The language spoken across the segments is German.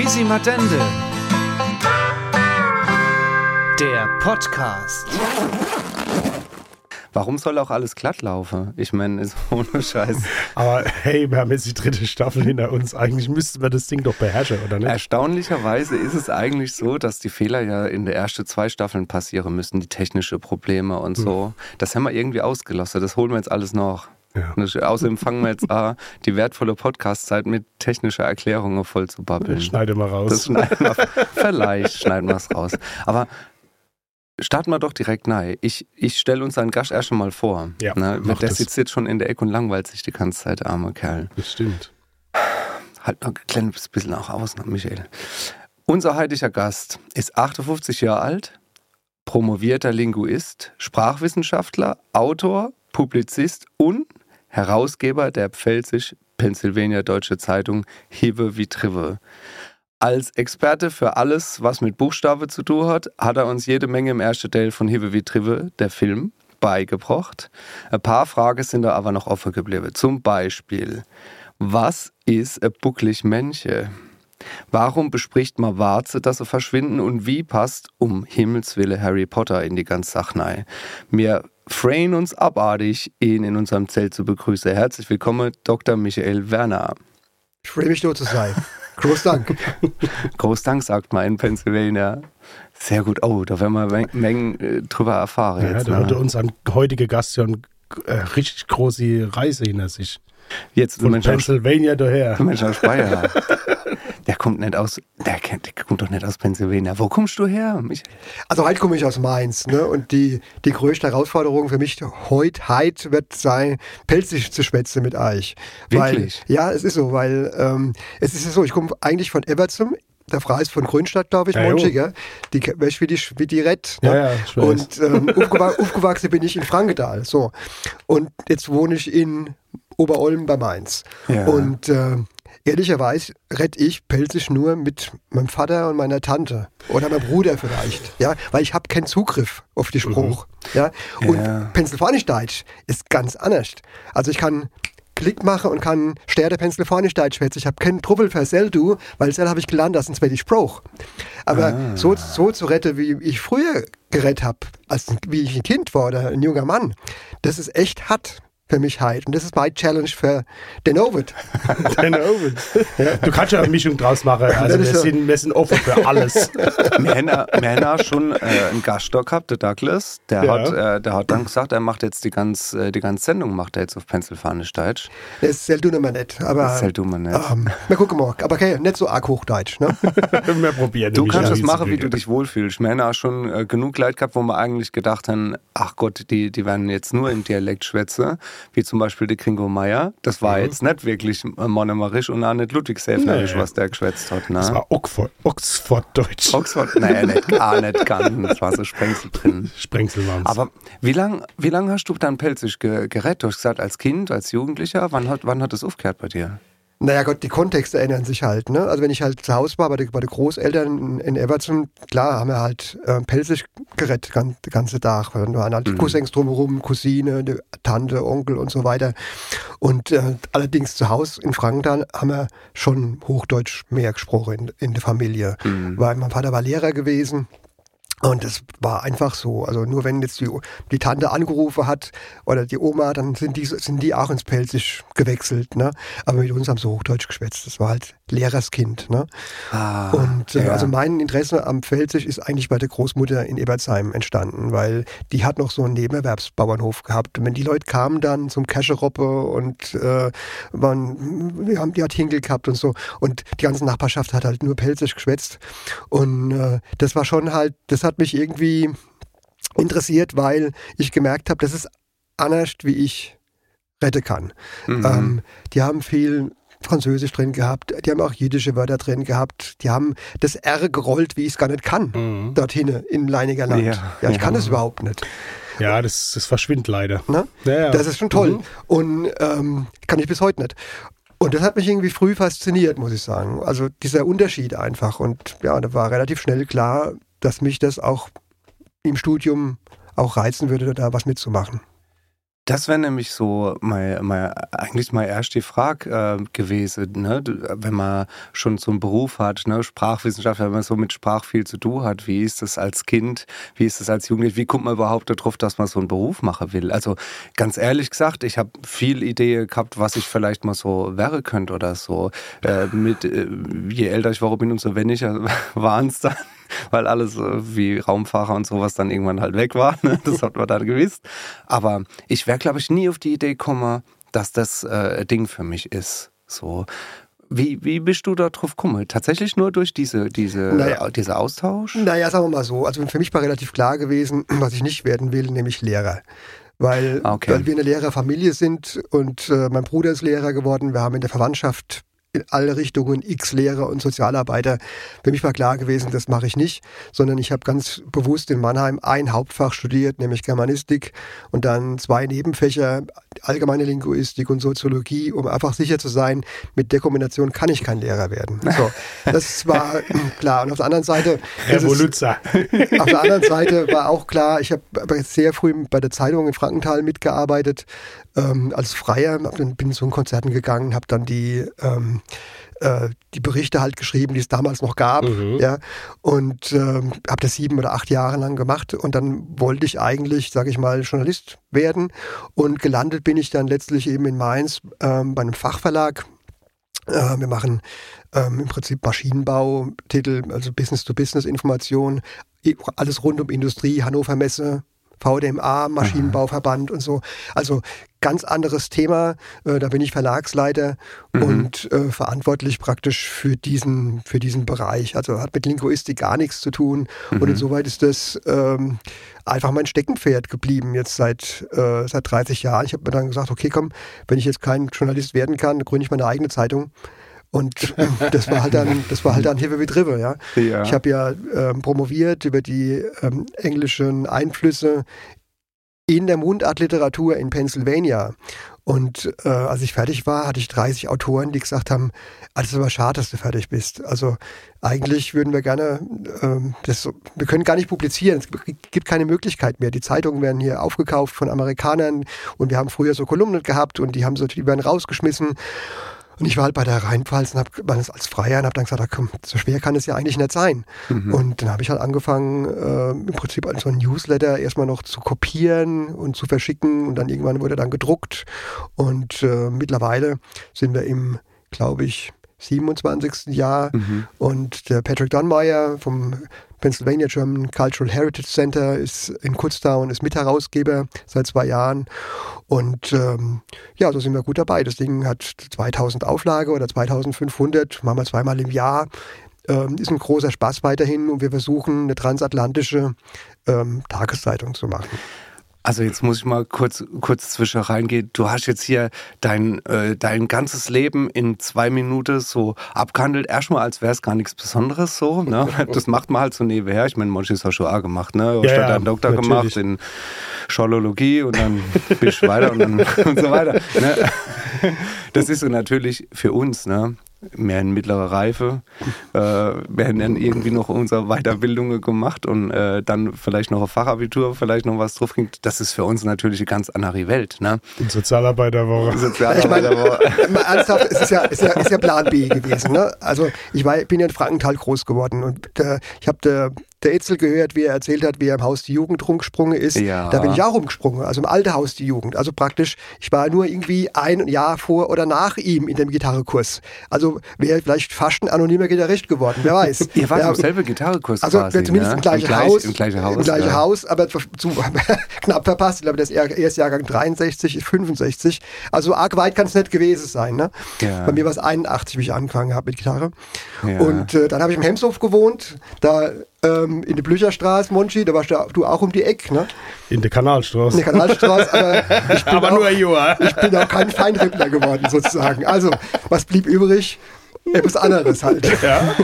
Quisimadende. Der Podcast. Warum soll auch alles glatt laufen? Ich meine, ist ohne Scheiß. Aber hey, wir haben jetzt die dritte Staffel hinter uns. Eigentlich müssten wir das Ding doch beherrschen, oder nicht? Erstaunlicherweise ist es eigentlich so, dass die Fehler ja in der ersten zwei Staffeln passieren müssen, die technische Probleme und so. Hm. Das haben wir irgendwie ausgelassen. Das holen wir jetzt alles noch. Ja. außerdem fangen wir jetzt an, die wertvolle Podcast-Zeit mit technischer Erklärungen voll zu babbeln. Schneide mal raus. Das schneiden wir, vielleicht schneiden wir es raus. Aber starten wir doch direkt nahe. Ich, ich stelle uns einen Gast erst mal vor. Ja, ne? Der das. sitzt jetzt schon in der Ecke und langweilt sich die ganze Zeit, der arme Kerl. Das stimmt. Halt noch ein kleines bisschen auch aus, ne, Michael. Unser heutiger Gast ist 58 Jahre alt, promovierter Linguist, Sprachwissenschaftler, Autor, Publizist und Herausgeber der Pfälzisch-Pennsylvania Deutsche Zeitung Hive wie Trive. Als Experte für alles, was mit Buchstabe zu tun hat, hat er uns jede Menge im ersten Teil von Hive wie Trive, der Film, beigebracht. Ein paar Fragen sind da aber noch offen geblieben. Zum Beispiel, was ist ein bucklig Männchen? Warum bespricht man Warze, dass sie verschwinden und wie passt um Himmels Wille Harry Potter in die ganze Sache rein? Wir freuen uns abartig, ihn in unserem Zelt zu begrüßen. Herzlich willkommen, Dr. Michael Werner. Ich freue mich, dort zu sein. Groß Dank. Groß Dank, sagt man in Pennsylvania. Sehr gut. Oh, da werden wir Mengen äh, drüber erfahren. Ja, jetzt, da ne? hatte unser heutiger Gast ja eine äh, richtig große Reise hinter sich. Jetzt Von Pennsylvania daher. Mensch aus Speyer. Kommt nicht aus, der, der, kommt doch nicht aus Pennsylvania. Wo kommst du her? Mich also heute komme ich aus Mainz, ne? Und die, die größte Herausforderung für mich heute, heute wird sein, pelzig zu schwätzen mit euch. Wirklich? Weil, ja, es ist so, weil ähm, es ist so, ich komme eigentlich von Evertsum, der Frau ist von Grünstadt, glaube ich, ja, Monschiger. Die weißt wie die, wie die Rett. Ne? Ja, ja, und ähm, aufgewachsen bin ich in Frankenthal. So. Und jetzt wohne ich in Oberolm bei Mainz. Ja. Und äh, ehrlicherweise rette ich pelzig nur mit meinem Vater und meiner Tante oder meinem Bruder vielleicht, ja, weil ich habe keinen Zugriff auf die Spruch, mhm. ja. Und ja. Pennsylvanisch Deutsch ist ganz anders. Also ich kann Klick machen und kann Sterne Pennsylvanisch Deutsch schwätzen. Ich habe keinen Truffel für Sel, du, weil Sel habe ich gelernt, das ist ein Spruch. Aber ah. so, so zu retten, wie ich früher gerettet habe, als wie ich ein Kind war oder ein junger Mann, das ist echt hart für mich halt. Und das ist meine Challenge für den Ovid. den Ovid. Ja, du kannst ja eine Mischung draus machen. Also wir, so. sind, wir sind offen für alles. wir haben schon äh, einen Gaststock gehabt, der Douglas. Der, ja. hat, äh, der hat dann gesagt, er macht jetzt die ganze, äh, die ganze Sendung macht er jetzt auf Pennsylvanisch Deutsch. Das ist selten immer nicht. Aber, das selten immer nicht. Ähm, wir gucken mal. Aber okay, nicht so arg Hochdeutsch. Ne? wir probieren. Du kannst das machen, wie du dich wohlfühlst. Wir haben schon äh, genug Leid gehabt, wo wir eigentlich gedacht haben, ach Gott, die, die werden jetzt nur im Dialekt schwätzen wie zum Beispiel der Kringo Meier. Das war mhm. jetzt nicht wirklich Monomerisch und auch nicht Ludwigshäfnerisch, nee. was der geschwätzt hat. Ne? Das war Oxford, Oxford-Deutsch. Oxford, naja, nicht, gar nicht ganz. Das war so Sprengsel drin. Sprengsel waren Aber wie lange wie lang hast du dann pelzig gerettet? Du hast gesagt, als Kind, als Jugendlicher. Wann hat, wann hat das aufgehört bei dir? Naja Gott, die Kontexte ändern sich halt. Ne? Also wenn ich halt zu Hause war bei den Großeltern in Everton, klar haben wir halt äh, pelzig gerettet, ganz, den ganzen Tag. Da waren halt mhm. Cousins drumherum, Cousine, Tante, Onkel und so weiter. Und äh, allerdings zu Hause in Frankenthal haben wir schon Hochdeutsch mehr gesprochen in, in der Familie. Mhm. Weil mein Vater war Lehrer gewesen und es war einfach so. Also nur wenn jetzt die, die Tante angerufen hat oder die Oma, dann sind die, sind die auch ins Pelzig gewechselt. Ne? Aber mit uns haben sie Hochdeutsch geschwätzt. Das war halt Lehrerskind. Ne? Ah, und äh, ja. also mein Interesse am Pfälzisch ist eigentlich bei der Großmutter in Ebersheim entstanden, weil die hat noch so einen Nebenerwerbsbauernhof gehabt. Und wenn die Leute kamen dann zum Käscheroppe und äh, waren, die, haben, die hat Hinkel gehabt und so und die ganze Nachbarschaft hat halt nur Pelzisch geschwätzt. Und äh, das war schon halt, das hat mich irgendwie interessiert, weil ich gemerkt habe, das ist anders, wie ich retten kann. Mhm. Ähm, die haben viel Französisch drin gehabt, die haben auch jiddische Wörter drin gehabt, die haben das R gerollt, wie ich es gar nicht kann, mhm. dorthin in Leiniger Land. Ja, ja ich ja. kann es überhaupt nicht. Ja, das, das verschwindet leider. Ne? Ja, das ist schon toll. Mhm. Und ähm, kann ich bis heute nicht. Und das hat mich irgendwie früh fasziniert, muss ich sagen. Also dieser Unterschied einfach. Und ja, da war relativ schnell klar, dass mich das auch im Studium auch reizen würde, da was mitzumachen. Das wäre nämlich so mein, mein, eigentlich mal erst die Frage äh, gewesen, ne? wenn man schon so einen Beruf hat, ne? Sprachwissenschaft, wenn man so mit Sprach viel zu tun hat, wie ist das als Kind, wie ist das als Jugendlicher, wie kommt man überhaupt darauf, dass man so einen Beruf machen will? Also ganz ehrlich gesagt, ich habe viel Ideen gehabt, was ich vielleicht mal so wäre könnte oder so. Äh, mit, äh, je älter ich war, bin, umso weniger waren es dann weil alles äh, wie Raumfahrer und sowas dann irgendwann halt weg war. Ne? Das hat man dann gewusst. Aber ich wäre, glaube ich, nie auf die Idee gekommen, dass das äh, Ding für mich ist. So. Wie, wie bist du da drauf gekommen? Tatsächlich nur durch diese, diese, Naja. äh, dieser Austausch? Naja, sagen wir mal so. Also für mich war relativ klar gewesen, was ich nicht werden will, nämlich Lehrer. Weil, Ah, Okay. weil wir eine Lehrerfamilie sind und äh, mein Bruder ist Lehrer geworden. Wir haben in der Verwandtschaft in alle Richtungen x Lehrer und Sozialarbeiter. Für mich war klar gewesen, das mache ich nicht, sondern ich habe ganz bewusst in Mannheim ein Hauptfach studiert, nämlich Germanistik und dann zwei Nebenfächer, allgemeine Linguistik und Soziologie, um einfach sicher zu sein, mit der Kombination kann ich kein Lehrer werden. So, das war klar. Und auf der anderen Seite Revoluzzer. auf der anderen Seite war auch klar, ich habe sehr früh bei der Zeitung in Frankenthal mitgearbeitet ähm, als Freier, bin zu den Konzerten gegangen, habe dann die ähm, äh, die Berichte halt geschrieben, die es damals noch gab, ja, und ähm, habe das sieben oder acht Jahre lang gemacht und dann wollte ich eigentlich, sage ich mal, Journalist werden. Und gelandet bin ich dann letztlich eben in Mainz ähm, bei einem Fachverlag. Äh, wir machen ähm, im Prinzip Maschinenbau, Titel, also Business-to-Business-Information, alles rund um Industrie, Hannover Messe, VDMA, Maschinenbauverband und so. Also ganz anderes Thema. Äh, da bin ich Verlagsleiter und äh, verantwortlich praktisch für diesen, für diesen Bereich. Also hat mit Linguistik gar nichts zu tun. Und insoweit ist das ähm, einfach mein Steckenpferd geblieben jetzt seit, äh, seit 30 Jahren. Ich habe mir dann gesagt, okay, komm, wenn ich jetzt kein Journalist werden kann, gründe ich meine eigene Zeitung. Und das war halt dann, das war halt dann Hive with River, ja. Ja. Ich habe ja ähm, promoviert über die ähm, englischen Einflüsse in der Mundartliteratur in Pennsylvania. Und äh, als ich fertig war, hatte ich 30 Autoren, die gesagt haben, ah, das ist aber schade, dass du fertig bist. Also eigentlich würden wir gerne, ähm, das, wir können gar nicht publizieren, es gibt keine Möglichkeit mehr. Die Zeitungen werden hier aufgekauft von Amerikanern und wir haben früher so Kolumnen gehabt und die haben so, die werden rausgeschmissen. Und ich war halt bei der Rheinpfalz und habe als Freier und habe dann gesagt, komm, so schwer kann es ja eigentlich nicht sein. Und dann habe ich halt angefangen, äh, im Prinzip so ein Newsletter erstmal noch zu kopieren und zu verschicken und dann irgendwann wurde er dann gedruckt. Und äh, mittlerweile sind wir im, glaube ich, 27. Jahr und der Patrick Dunmeyer vom Pennsylvania German Cultural Heritage Center ist in Kutztown, ist Mitherausgeber seit zwei Jahren. Und ähm, ja, so sind wir gut dabei. Das Ding hat 2000 Auflage oder 2500, machen wir zweimal im Jahr. Ähm, ist ein großer Spaß weiterhin und wir versuchen, eine transatlantische ähm, Tageszeitung zu machen. Also jetzt muss ich mal kurz, kurz zwischen reingehen. Du hast jetzt hier dein, äh, dein ganzes Leben in zwei Minuten so abgehandelt. Erstmal, als wäre es gar nichts Besonderes so. Ne? Das macht man halt so nebenher. Ich meine, manche ist auch schon auch gemacht. Ne? Du hast Ja, einen Doktor natürlich. gemacht in Schorlologie und dann bist du weiter und, dann, und so weiter. Ne? Das ist so natürlich für uns, ne? Mehr in mittlerer Reife. Äh, wir haben dann irgendwie noch unsere Weiterbildungen gemacht und äh, dann vielleicht noch ein Fachabitur, vielleicht noch was drauf ging. Das ist für uns natürlich eine ganz andere Welt. Ne? In Sozialarbeiterwoche. Sozialarbeiter war- Mal ernsthaft, es ist ja, ist, ja, ist ja Plan B gewesen. Ne? Also ich war, bin ja in Frankenthal groß geworden und äh, ich habe der, Itzel gehört, wie er erzählt hat, wie er im Haus die Jugend rumgesprungen ist. Ja. Da bin ich auch rumgesprungen, also im alten Haus die Jugend. Also praktisch, ich war nur irgendwie ein Jahr vor oder nach ihm in dem Gitarrekurs. Also wäre vielleicht fast ein anonymer Gitarrist geworden, wer weiß. Ihr wart Ja, im selben Gitarrekurs also quasi, zumindest ne? im gleichen Gleich- Haus. Im gleichen Haus. Im gleichen ja. Haus, aber zu, knapp verpasst. Ich glaube, das ist erst Jahrgang 63, 65. Also arg weit kann es nicht gewesen sein. Ne? Ja. Bei mir war es 81, wie ich angefangen habe mit Gitarre. Ja. Und äh, dann habe ich im Hemshof gewohnt, da ähm, in der Blücherstraße, Monchi, da warst du, auch um die Ecke, ne? In der Kanalstraße. in der Kanalstraße, aber ich bin, Aber auch, nur ich bin auch kein Feinrippler geworden, sozusagen. Also, was blieb übrig? Etwas anderes halt. Ja.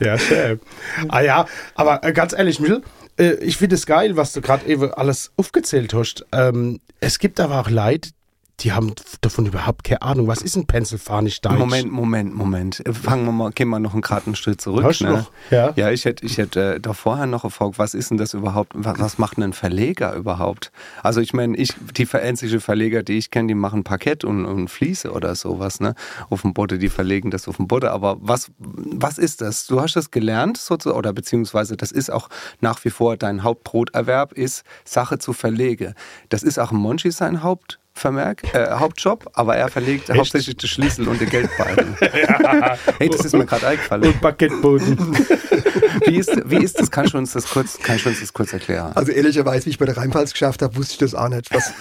ja, schön. Ah ja, aber äh, ganz ehrlich, Michel, äh, ich finde es geil, was du gerade eben alles aufgezählt hast. Ähm, es gibt aber auch Leute, die haben davon überhaupt keine Ahnung. Was ist ein Pennsylvanisch-Deutsch? Moment, Moment, Moment. Fangen wir mal, gehen wir noch einen geraden Schritt zurück. Du ne? noch? Ja. Ja, ich hätte, ich hätte äh, da vorher noch gefragt, was ist denn das überhaupt? Was, was macht denn ein Verleger überhaupt? Also ich meine, ich, die einzige Verleger, die ich kenne, die machen Parkett und, und Fliese oder sowas, ne? Auf dem Boden, die verlegen das auf dem Boden. Aber was, was ist das? Du hast das gelernt, sozusagen, oder beziehungsweise das ist auch nach wie vor dein Hauptbroterwerb, ist Sache zu verlegen. Das ist auch Monchi sein Haupt. Vermerk, äh, Hauptjob, aber er verlegt hauptsächlich die Schlüssel und die Geldbalken. Hey, das ist mir gerade eingefallen. Und Baguetteboden. Wie ist, wie ist das? Kannst du uns das kurz, kannst du uns das kurz erklären? Also ehrlicherweise, wie ich bei der Rheinpfalz geschafft habe, wusste ich das auch nicht. Was,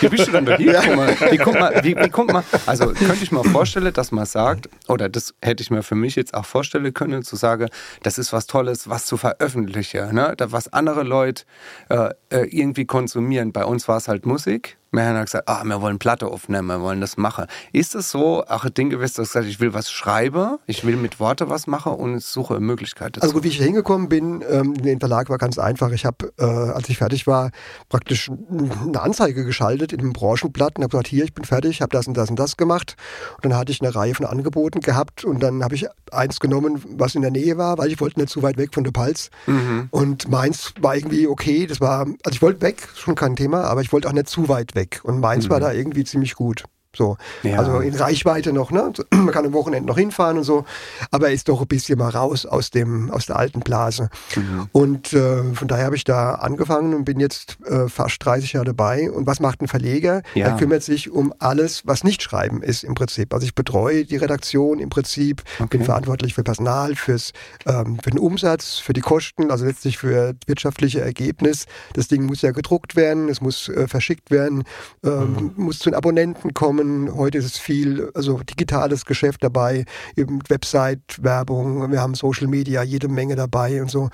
Wie bist du denn da hier? Guck mal, wie, kommt man, wie, wie kommt man, also könnte ich mir vorstellen, dass man sagt, oder das hätte ich mir für mich jetzt auch vorstellen können, zu sagen, das ist was Tolles, was zu veröffentlichen, ne? Was andere Leute äh, äh, irgendwie konsumieren. Bei uns war es halt Musik. Wir haben gesagt, ah, wir wollen Platte aufnehmen, wir wollen das machen. Ist es so, ein Ding gewesen, dass du gesagt ich will was schreiben, ich will mit Worte was machen und ich suche eine Möglichkeit dazu? Also gut, wie ich hier hingekommen bin, ähm, den Verlag war ganz einfach. Ich habe, äh, als ich fertig war, praktisch eine Anzeige geschaltet in einem Branchenblatt und habe gesagt, hier, ich bin fertig, habe das und das und das gemacht. Und dann hatte ich eine Reihe von Angeboten gehabt und dann habe ich eins genommen, was in der Nähe war, weil ich wollte nicht zu weit weg von der Palz. Mhm. Und meins war irgendwie okay, das war, also ich wollte weg, schon kein Thema, aber ich wollte auch nicht zu weit weg. Und meins war da irgendwie ziemlich gut. So. Ja. Also in Reichweite noch, ne? Man kann am Wochenende noch hinfahren und so, aber er ist doch ein bisschen mal raus aus dem, aus der alten Blase. Mhm. Und äh, von daher habe ich da angefangen und bin jetzt äh, fast 30 Jahre dabei. Und was macht ein Verleger? Ja. Er kümmert sich um alles, was nicht schreiben ist im Prinzip. Also ich betreue die Redaktion im Prinzip, bin Okay. verantwortlich für Personal, fürs, ähm, für den Umsatz, für die Kosten, also letztlich für das wirtschaftliche Ergebnis. Das Ding muss ja gedruckt werden, es muss äh, verschickt werden, ähm, muss zu den Abonnenten kommen. Heute ist viel, also digitales Geschäft dabei, eben Website, Werbung, wir haben Social Media, jede Menge dabei und so.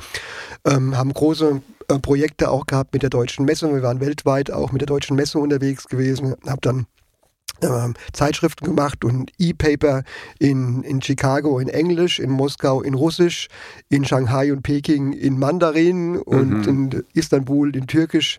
Ähm, haben große äh, Projekte auch gehabt mit der Deutschen Messe. Wir waren weltweit auch mit der Deutschen Messe unterwegs gewesen, habe dann ähm, Zeitschriften gemacht und E-Paper in, in Chicago in Englisch, in Moskau in Russisch, in Shanghai und Peking in Mandarin und in Istanbul in Türkisch.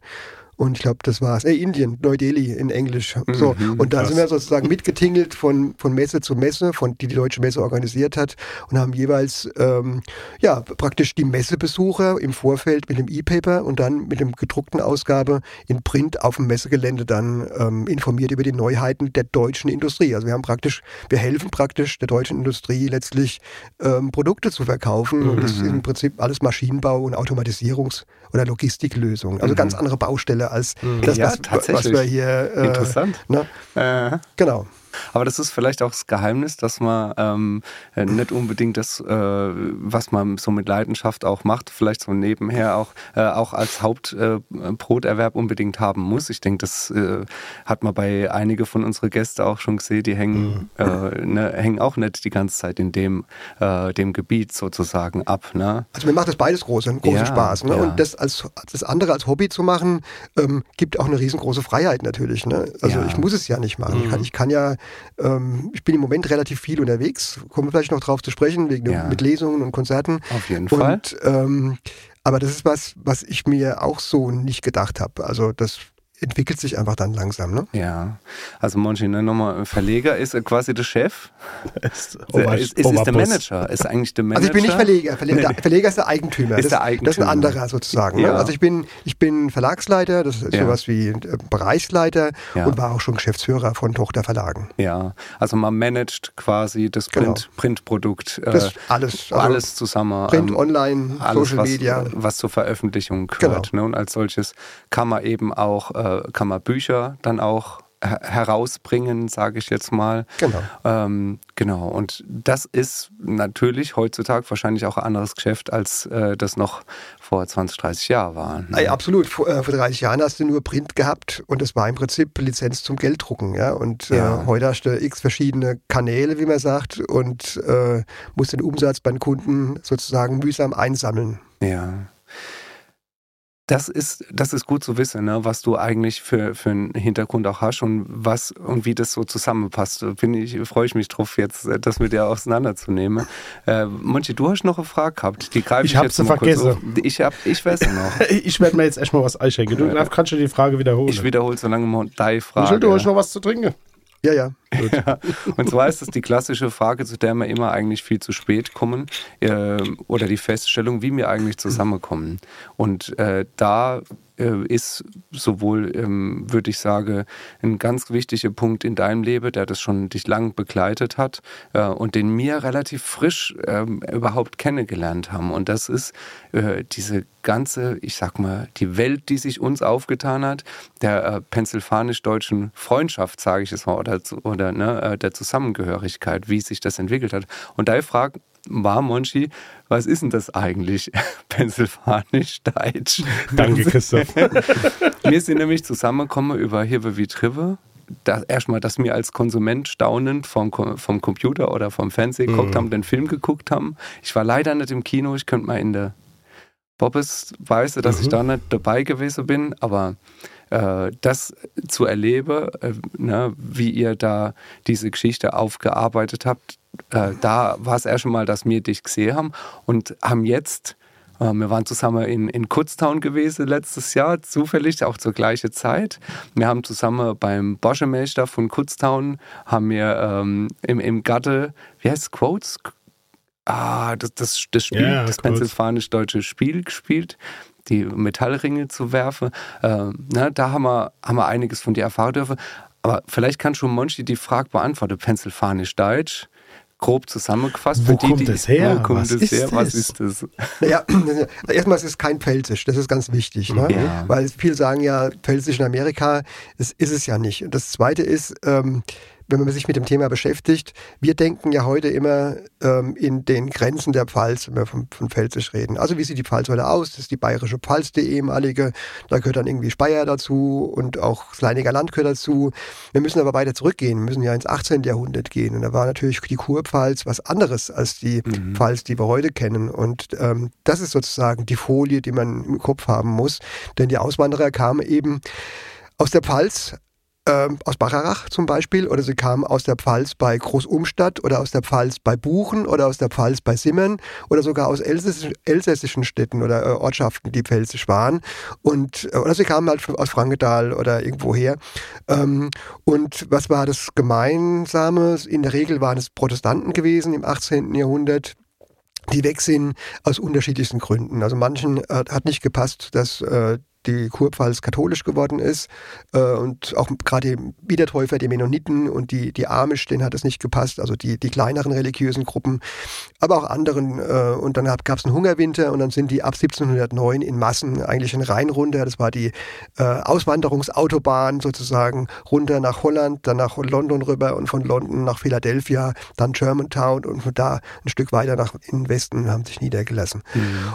Und ich glaube, das war's. Äh, Indien, Neu-Delhi in Englisch. So. Und da sind wir sozusagen mitgetingelt von, von Messe zu Messe, von die die Deutsche Messe organisiert hat und haben jeweils ähm, ja praktisch die Messebesucher im Vorfeld mit dem E-Paper und dann mit dem gedruckten Ausgabe in Print auf dem Messegelände dann ähm, informiert über die Neuheiten der deutschen Industrie. Also wir haben praktisch, wir helfen praktisch der deutschen Industrie letztlich ähm, Produkte zu verkaufen und das ist im Prinzip alles Maschinenbau und Automatisierungs- oder Logistiklösungen. Also ganz andere Baustelle als das, Ja, was, was wir hier äh, Interessant. Ne? Äh, Genau. Aber das ist vielleicht auch das Geheimnis, dass man ähm, äh, nicht unbedingt das, äh, was man so mit Leidenschaft auch macht, vielleicht so nebenher auch, äh, auch als Hauptbroterwerb unbedingt haben muss. Ich denke, das äh, hat man bei einige von unseren Gästen auch schon gesehen, die hängen, äh, ne, hängen auch nicht die ganze Zeit in dem, äh, dem Gebiet sozusagen ab. Ne? Also mir macht das beides groß, einen großen Ja, Spaß. Ne? ja. Und das als das andere als Hobby zu machen, ähm, gibt auch eine riesengroße Freiheit natürlich. Ne? Also Ja. ich muss es ja nicht machen. Ich, kann, ich kann ja, ähm, ich bin im Moment relativ viel unterwegs, kommen wir vielleicht noch drauf zu sprechen, wegen Ja. mit Lesungen und Konzerten. Auf jeden Fall. Und ähm, aber das ist was, was ich mir auch so nicht gedacht habe. Also das entwickelt sich einfach dann langsam. Ne? Ja, also Monchi, ne, nochmal, Verleger ist äh, quasi der Chef. Ist, Der ist, ist, ist der Manager, ist eigentlich der Manager. Also ich bin nicht Verleger. Verleger, der Verleger ist der Eigentümer. Ist das, der Das ist Eigentümer. ein anderer sozusagen. Ja. Ne? Also ich bin, ich bin Verlagsleiter, das ist Ja. sowas wie äh, Bereichsleiter Ja. und war auch schon Geschäftsführer von Tochterverlagen. Ja, also man managt quasi das Genau. Print, Printprodukt. äh, Das alles. Also alles zusammen. Print, ähm, online, alles, Social was, Media. was zur Veröffentlichung gehört. Genau. Ne? Und als solches kann man eben auch, äh, kann man Bücher dann auch her- herausbringen, sage ich jetzt mal. Genau. Ähm, genau. Und das ist natürlich heutzutage wahrscheinlich auch ein anderes Geschäft, als äh, das noch vor 20, 30 Jahren war. ne? Ey, absolut. Vor, äh, vor 30 Jahren hast du nur Print gehabt und das war im Prinzip Lizenz zum Gelddrucken. Ja? Und Ja. Äh, heute hast du x verschiedene Kanäle, wie man sagt, und äh, musst den Umsatz beim Kunden sozusagen mühsam einsammeln. Ja. Das ist, das ist gut zu wissen, ne, was du eigentlich für, für einen Hintergrund auch hast und was und wie das so zusammenpasst. Finde ich, freue ich mich drauf, jetzt äh, das mit dir auseinanderzunehmen. Äh, Monchi, du hast noch eine Frage gehabt. Die greife ich, Ich jetzt mal kurz vergessen. auf. Ich, hab, ich weiß noch. Ich werde mir jetzt erstmal was einschenken. Du darf- kannst du die Frage wiederholen. Ich wiederhole so lange mal deine Frage. Michel, du hast noch was zu trinken? Ja, ja. Ja, und zwar ist das die klassische Frage, zu der wir immer eigentlich viel zu spät kommen, äh, oder die Feststellung, wie wir eigentlich zusammenkommen. Und äh, da äh, ist sowohl, ähm, würde ich sagen, ein ganz wichtiger Punkt in deinem Leben, der das schon dich lang begleitet hat äh, und den wir relativ frisch ähm, überhaupt kennengelernt haben. Und das ist äh, diese ganze, ich sag mal, die Welt, die sich uns aufgetan hat, der äh, pennsylvanisch-deutschen Freundschaft, sage ich es mal, oder, oder ne, äh, der Zusammengehörigkeit, wie sich das entwickelt hat. Und da fragt war, Monchi, was ist denn das eigentlich? Pennsylvanisch-Deutsch. Danke, Christoph. Wir sind nämlich zusammengekommen über Hirve wie Trive. Da, erstmal, dass wir als Konsument staunend vom, vom Computer oder vom Fernsehen geguckt haben, den Film geguckt haben. Ich war leider nicht im Kino, ich könnte mal in der Bobbes weise, dass ich da nicht dabei gewesen bin, aber äh, das zu erleben, äh, ne, wie ihr da diese Geschichte aufgearbeitet habt, äh, da war es erst mal, dass wir dich gesehen haben und haben jetzt, äh, wir waren zusammen in, in Kutztown gewesen letztes Jahr, zufällig auch zur gleichen Zeit. Wir haben zusammen beim Boschemeister von Kutztown, haben wir ähm, im, im Gatte, wie heißt es, Quotes? Ah, das, das, das Spiel, Ja, das pennsylvanisch-deutsche Spiel gespielt, die Metallringe zu werfen. Ähm, ne, da haben wir, haben wir einiges von dir erfahren dürfen. Aber vielleicht kann schon Monchi die Frage beantworten. Pennsylvanisch-Deutsch, grob zusammengefasst. Wo für die, kommt die, das her? Wo kommt Was das ist her? Was das? ist das? Naja, erstmal es ist kein Pfälzisch, das ist ganz wichtig, ne? Ja. weil viele sagen ja, Pfälzisch in Amerika, das ist es ja nicht. Und das Zweite ist, ähm, wenn man sich mit dem Thema beschäftigt, wir denken ja heute immer ähm, in den Grenzen der Pfalz, wenn wir von, von Pfälzisch reden. Also wie sieht die Pfalz heute aus? Das ist die bayerische Pfalz, die ehemalige. Da gehört dann irgendwie Speyer dazu und auch Leiniger Land gehört dazu. Wir müssen aber weiter zurückgehen. Wir müssen ja ins 18. Jahrhundert gehen. Und da war natürlich die Kurpfalz was anderes als die Pfalz, die wir heute kennen. Und ähm, das ist sozusagen die Folie, die man im Kopf haben muss. Denn die Auswanderer kamen eben aus der Pfalz, ähm, aus Bacharach zum Beispiel, oder sie kamen aus der Pfalz bei Großumstadt oder aus der Pfalz bei Buchen oder aus der Pfalz bei Simmern oder sogar aus elsässischen, elsässischen Städten oder äh, Ortschaften, die pfälzisch waren. Und, äh, oder sie kamen halt aus Frankenthal oder irgendwoher. Ähm, und was war das Gemeinsame? In der Regel waren es Protestanten gewesen im 18. Jahrhundert die weg sind aus unterschiedlichsten Gründen. Also manchen äh, hat nicht gepasst, dass äh, die Kurpfalz katholisch geworden ist äh, und auch gerade die Wiedertäufer, die Mennoniten und die, die Amish, denen hat es nicht gepasst, also die, die kleineren religiösen Gruppen, aber auch anderen. Äh, und dann gab es einen Hungerwinter und dann sind die ab 1709 in Massen eigentlich in Rhein runter. Das war die äh, Auswanderungsautobahn sozusagen runter nach Holland, dann nach London rüber und von London nach Philadelphia, dann Germantown und von da ein Stück weiter nach in den Westen haben sich niedergelassen.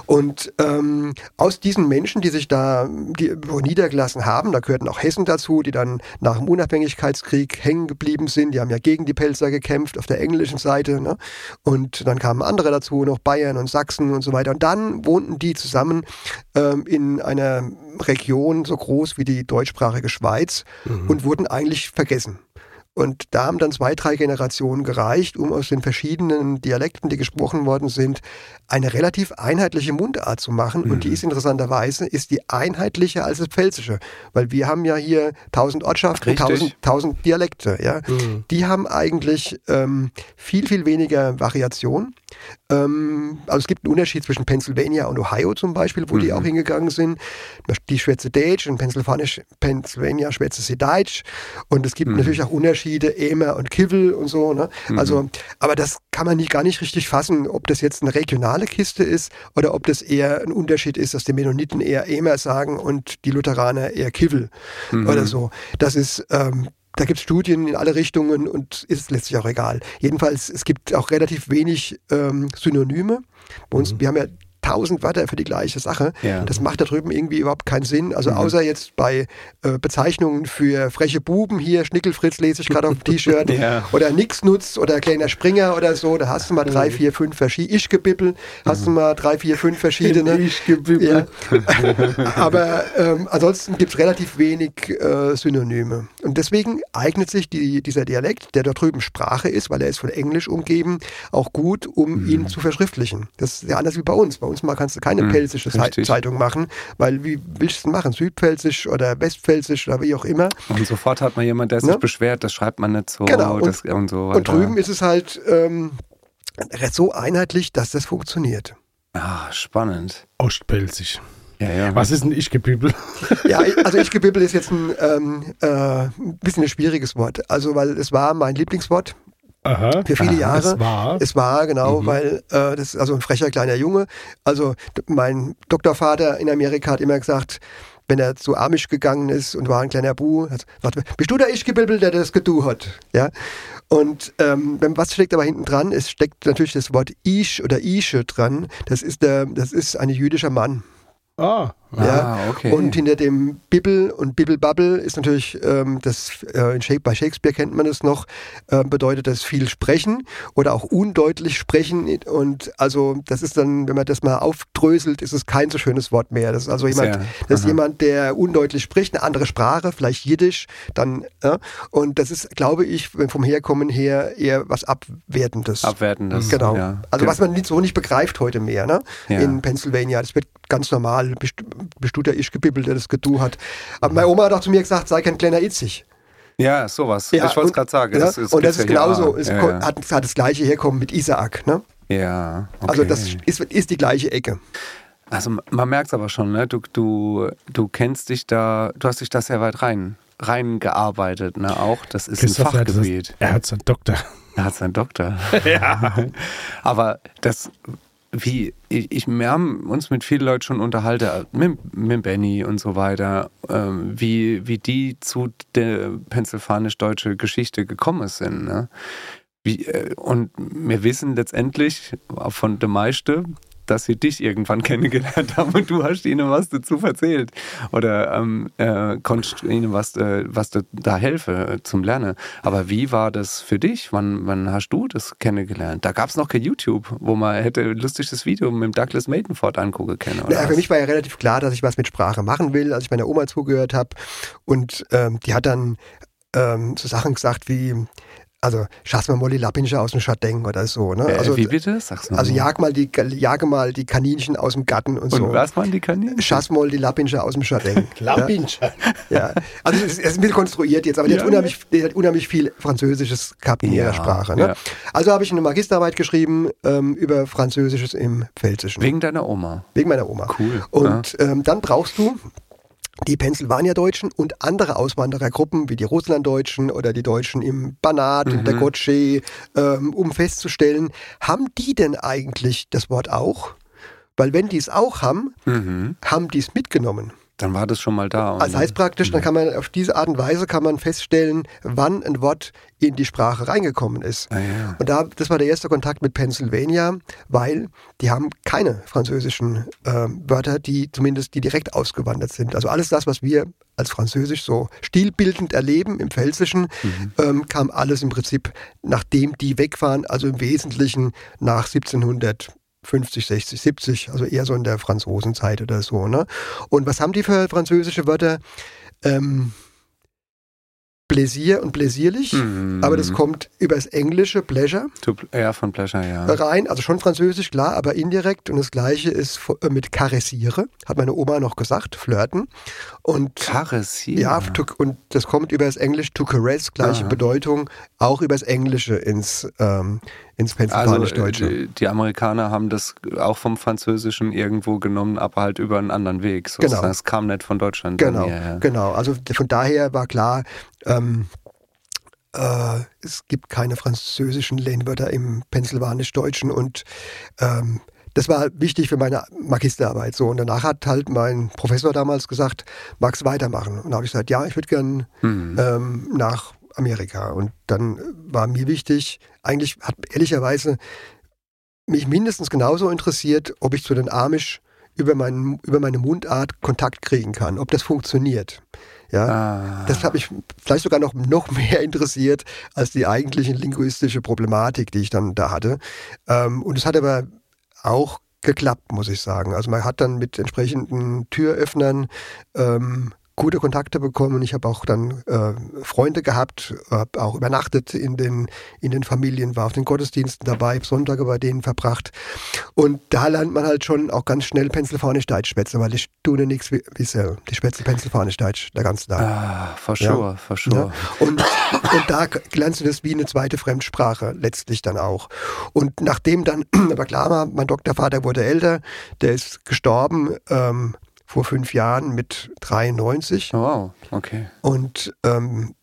Und ähm, aus diesen Menschen, die sich da niedergelassen haben, da gehörten auch Hessen dazu, die dann nach dem Unabhängigkeitskrieg hängen geblieben sind. Die haben ja gegen die Pelzer gekämpft auf der englischen Seite. Ne? Und dann kamen andere dazu, noch Bayern und Sachsen und so weiter. Und dann wohnten die zusammen ähm, in einer Region so groß wie die deutschsprachige Schweiz und wurden eigentlich vergessen. Und da haben dann zwei, drei Generationen gereicht, um aus den verschiedenen Dialekten, die gesprochen worden sind, eine relativ einheitliche Mundart zu machen. Und die ist interessanterweise, ist die einheitlicher als das Pfälzische. Weil wir haben ja hier tausend Ortschaften, tausend, Dialekte. Ja? Die haben eigentlich ähm, viel, viel weniger Variation. Ähm, also es gibt einen Unterschied zwischen Pennsylvania und Ohio zum Beispiel, wo die auch hingegangen sind. Die schwätze Deutsch und Pennsylvania schwätze sie Deutsch. Und es gibt natürlich auch Unterschiede, Emer und Kivel und so. Ne? Also, aber das kann man nicht, gar nicht richtig fassen, ob das jetzt eine regionale Kiste ist oder ob das eher ein Unterschied ist, dass die Mennoniten eher Emer sagen und die Lutheraner eher Kivel oder so. Das ist ähm, da gibt es Studien in alle Richtungen und ist letztlich auch egal. Jedenfalls, es gibt auch relativ wenig ähm, Synonyme. Bei uns, wir haben ja tausend Wörter für die gleiche Sache. Ja. Das macht da drüben irgendwie überhaupt keinen Sinn. Also außer jetzt bei äh, Bezeichnungen für freche Buben hier, Schnickelfritz lese ich gerade auf dem T-Shirt Ja. oder nix nutzt oder kleiner Springer oder so, da hast du mal drei, vier, fünf verschiedene, ich gebibbel, hast du mal drei, vier, fünf verschiedene. Ja. Aber ähm, ansonsten gibt es relativ wenig äh, Synonyme. Und deswegen eignet sich die, dieser Dialekt, der da drüben Sprache ist, weil er ist von Englisch umgeben, auch gut, um ihn zu verschriftlichen. Das ist ja anders wie bei uns. Bei uns mal kannst du keine pelzische Zei- richtig. Zeitung machen, weil wie willst du es machen? Südpfälzisch oder Westpfälzisch oder wie auch immer. Und sofort hat man jemand, der sich Ne? beschwert, das schreibt man nicht so. Genau. Und- das, und so Und drüben ist es halt ähm, so einheitlich, dass das funktioniert. Ah, spannend. Ostpelzig. Ja, ja. Was ist ein Ich-Gebibbel? Ja, also ich gebibbel ist jetzt ein ähm, äh, ein bisschen ein schwieriges Wort. Also, weil es war mein Lieblingswort Aha. für viele Jahre. Es war. Es war, genau, weil äh, das ist also ein frecher kleiner Junge. Also mein Doktorvater in Amerika hat immer gesagt, wenn er zu Amish gegangen ist und war ein kleiner Bu, hat gesagt, bist du der Ich-Gebibbel, der das gedu hat? Ja. Und ähm, was steckt aber hinten dran? Es steckt natürlich das Wort Ish oder Ische dran. Das ist der, das ist ein jüdischer Mann. Ah. Ja. Ah, okay. Und hinter dem Bibbel und Bibbelbabbel ist natürlich, ähm, das, äh, bei Shakespeare kennt man es noch, äh, bedeutet das viel sprechen oder auch undeutlich sprechen. Und also das ist dann, wenn man das mal aufdröselt, ist es kein so schönes Wort mehr. Das ist also jemand, Sehr, das ist jemand, der undeutlich spricht, eine andere Sprache, vielleicht Jiddisch, dann, ja. und das ist, glaube ich, vom Herkommen her eher was Abwertendes. Abwertendes. Genau. Ja. Also was man so nicht begreift heute mehr, ne? Ja. In Pennsylvania. Das wird ganz normal. Bist, du der Ich-Gebibbel, der das Gedu hat. Aber meine Oma hat auch zu mir gesagt, sei kein kleiner Itzig. Ja, sowas. Ja, ich wollte es gerade sagen. Ja, Das, das und das ist genauso. Es ja, ja. Hat, hat das gleiche Herkommen mit Isaak. Ne? ja, okay. Also das ist, ist die gleiche Ecke. Also man merkt es aber schon, ne? Du, du, du kennst dich da, du hast dich da sehr weit rein reingearbeitet, ne? Auch das ist Christoph ein hat Fachgebiet. das- Er hat seinen Doktor. Er hat seinen Doktor. ja. Aber das, wie, ich, ich, wir haben uns mit vielen Leuten schon unterhalten, mit, mit Benny und so weiter, ähm, wie, wie die zu der pennsylvanisch-deutsche Geschichte gekommen sind. Ne? Wie, äh, und wir wissen letztendlich von der meiste, dass sie dich irgendwann kennengelernt haben und du hast ihnen was dazu erzählt oder ähm, äh, konntest ihnen was, äh, was da, helfe äh, zum Lernen. Aber wie war das für dich? Wann, wann hast du das kennengelernt? Da gab es noch kein YouTube, wo man hätte ein lustiges Video mit dem Douglas Maidenford angucken können. Oder Ja, für mich war ja relativ klar, dass ich was mit Sprache machen will, als ich meiner Oma zugehört habe. Und ähm, die hat dann ähm, so Sachen gesagt wie, also schaß mal Molly Lappinscher aus dem Schadeng oder so. Ne? äh, Also, wie bitte? Sag's noch also jag mal, die, jage mal die Kaninchen aus dem Garten und, Und so. was waren die Kaninchen? Schaß mal die Lappinscher aus dem Schadeng. Lappinscher. Ja, also es ist, es ist ein bisschen konstruiert jetzt, aber die, Ja, hat unheimlich, die hat unheimlich viel Französisches gehabt in Ja, ihrer Sprache. Ne? ja. Also habe ich eine Magisterarbeit geschrieben ähm, über Französisches im Pfälzischen. Wegen deiner Oma. Wegen meiner Oma. Cool, Und ähm, dann brauchst du die Pennsylvania-Deutschen und andere Auswanderergruppen wie die Russlanddeutschen oder die Deutschen im Banat, in Mhm. der Gotsche, ähm, um festzustellen, haben die denn eigentlich das Wort auch? Weil wenn die es auch haben, Mhm. haben die es mitgenommen. Dann war das schon mal da. Also heißt praktisch, dann kann man auf diese Art und Weise kann man feststellen, wann ein Wort in die Sprache reingekommen ist. Ah, ja. Und da, das war der erste Kontakt mit Pennsylvania, weil die haben keine französischen ähm, Wörter, die zumindest die direkt ausgewandert sind. Also alles das, was wir als Französisch so stilbildend erleben im Pfälzischen, ähm, kam alles im Prinzip, nachdem die weg waren, also im Wesentlichen nach 1750, 60, 70, also eher so in der Franzosenzeit oder so. Ne? Und was haben die für französische Wörter? Ähm, Pläsier und pläsierlich, Mhm. aber das kommt übers Englische Pleasure To- Ja, von Pleasure, ja. rein, also schon französisch, klar, aber indirekt. Und das gleiche ist äh, mit caressiere, hat meine Oma noch gesagt, flirten. Und Karessier. ja, to, und das kommt übers Englisch to caress, gleiche Aha. Bedeutung, auch übers Englische ins, ähm, ins Also Pennsylvanisch-Deutsche. äh, die, die Amerikaner haben das auch vom Französischen irgendwo genommen, aber halt über einen anderen Weg. So, Genau. Das kam nicht von Deutschland. Genau, genau. Also von daher war klar, ähm, äh, es gibt keine französischen Lehnwörter im Pennsylvanisch-Deutschen und ähm, das war wichtig für meine Magisterarbeit. So und danach hat halt mein Professor damals gesagt, magst weitermachen? Und da habe ich gesagt, ja, ich würde gern Mhm. ähm, nach Amerika. Und dann war mir wichtig, eigentlich hat ehrlicherweise mich mindestens genauso interessiert, ob ich zu den Amish über, meinen, über meine Mundart Kontakt kriegen kann, ob das funktioniert. Ja, Ah. das hat mich vielleicht sogar noch, noch mehr interessiert als die eigentliche linguistische Problematik, die ich dann da hatte. Ähm, und es hat aber auch geklappt, muss ich sagen. Also man hat dann mit entsprechenden Türöffnern ähm, gute Kontakte bekommen. Ich habe auch dann äh, Freunde gehabt, habe auch übernachtet in den, in den Familien, war auf den Gottesdiensten dabei, hab Sonntage bei denen verbracht. Und da lernt man halt schon auch ganz schnell Pennsylvanisch-Deutsch schwätzen, weil ich tue nichts wie, wie sie. Die schwätzen Pennsylvanisch-Deutsch der ganze Tag. Ah, for Ja. sure, for sure. Ja. Und, und da lernst du das wie eine zweite Fremdsprache letztlich dann auch. Und nachdem dann, aber klar war, mein Doktorvater wurde älter, der ist gestorben ähm, vor fünf Jahren mit 93. Oh, wow, okay. Und ähm,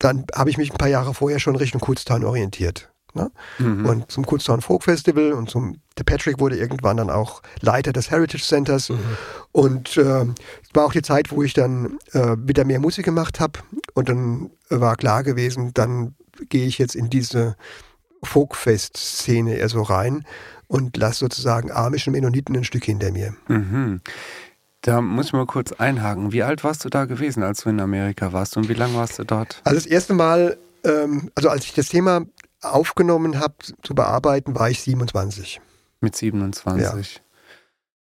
dann habe ich mich ein paar Jahre vorher schon Richtung Kutztown orientiert. Ne? Mhm. Und zum Kutztown Folk Festival und zum, der Patrick wurde irgendwann dann auch Leiter des Heritage Centers. Und äh, es war auch die Zeit, wo ich dann äh, wieder mehr Musik gemacht habe. Und dann war klar gewesen, dann gehe ich jetzt in diese Folkfest-Szene eher so rein und lasse sozusagen amischen Mennoniten ein Stück hinter mir. Mhm. Da muss ich mal kurz einhaken. Wie alt warst du da gewesen, als du in Amerika warst und wie lange warst du dort? Also das erste Mal, ähm, also als ich das Thema aufgenommen habe zu bearbeiten, war ich 27. Mit 27.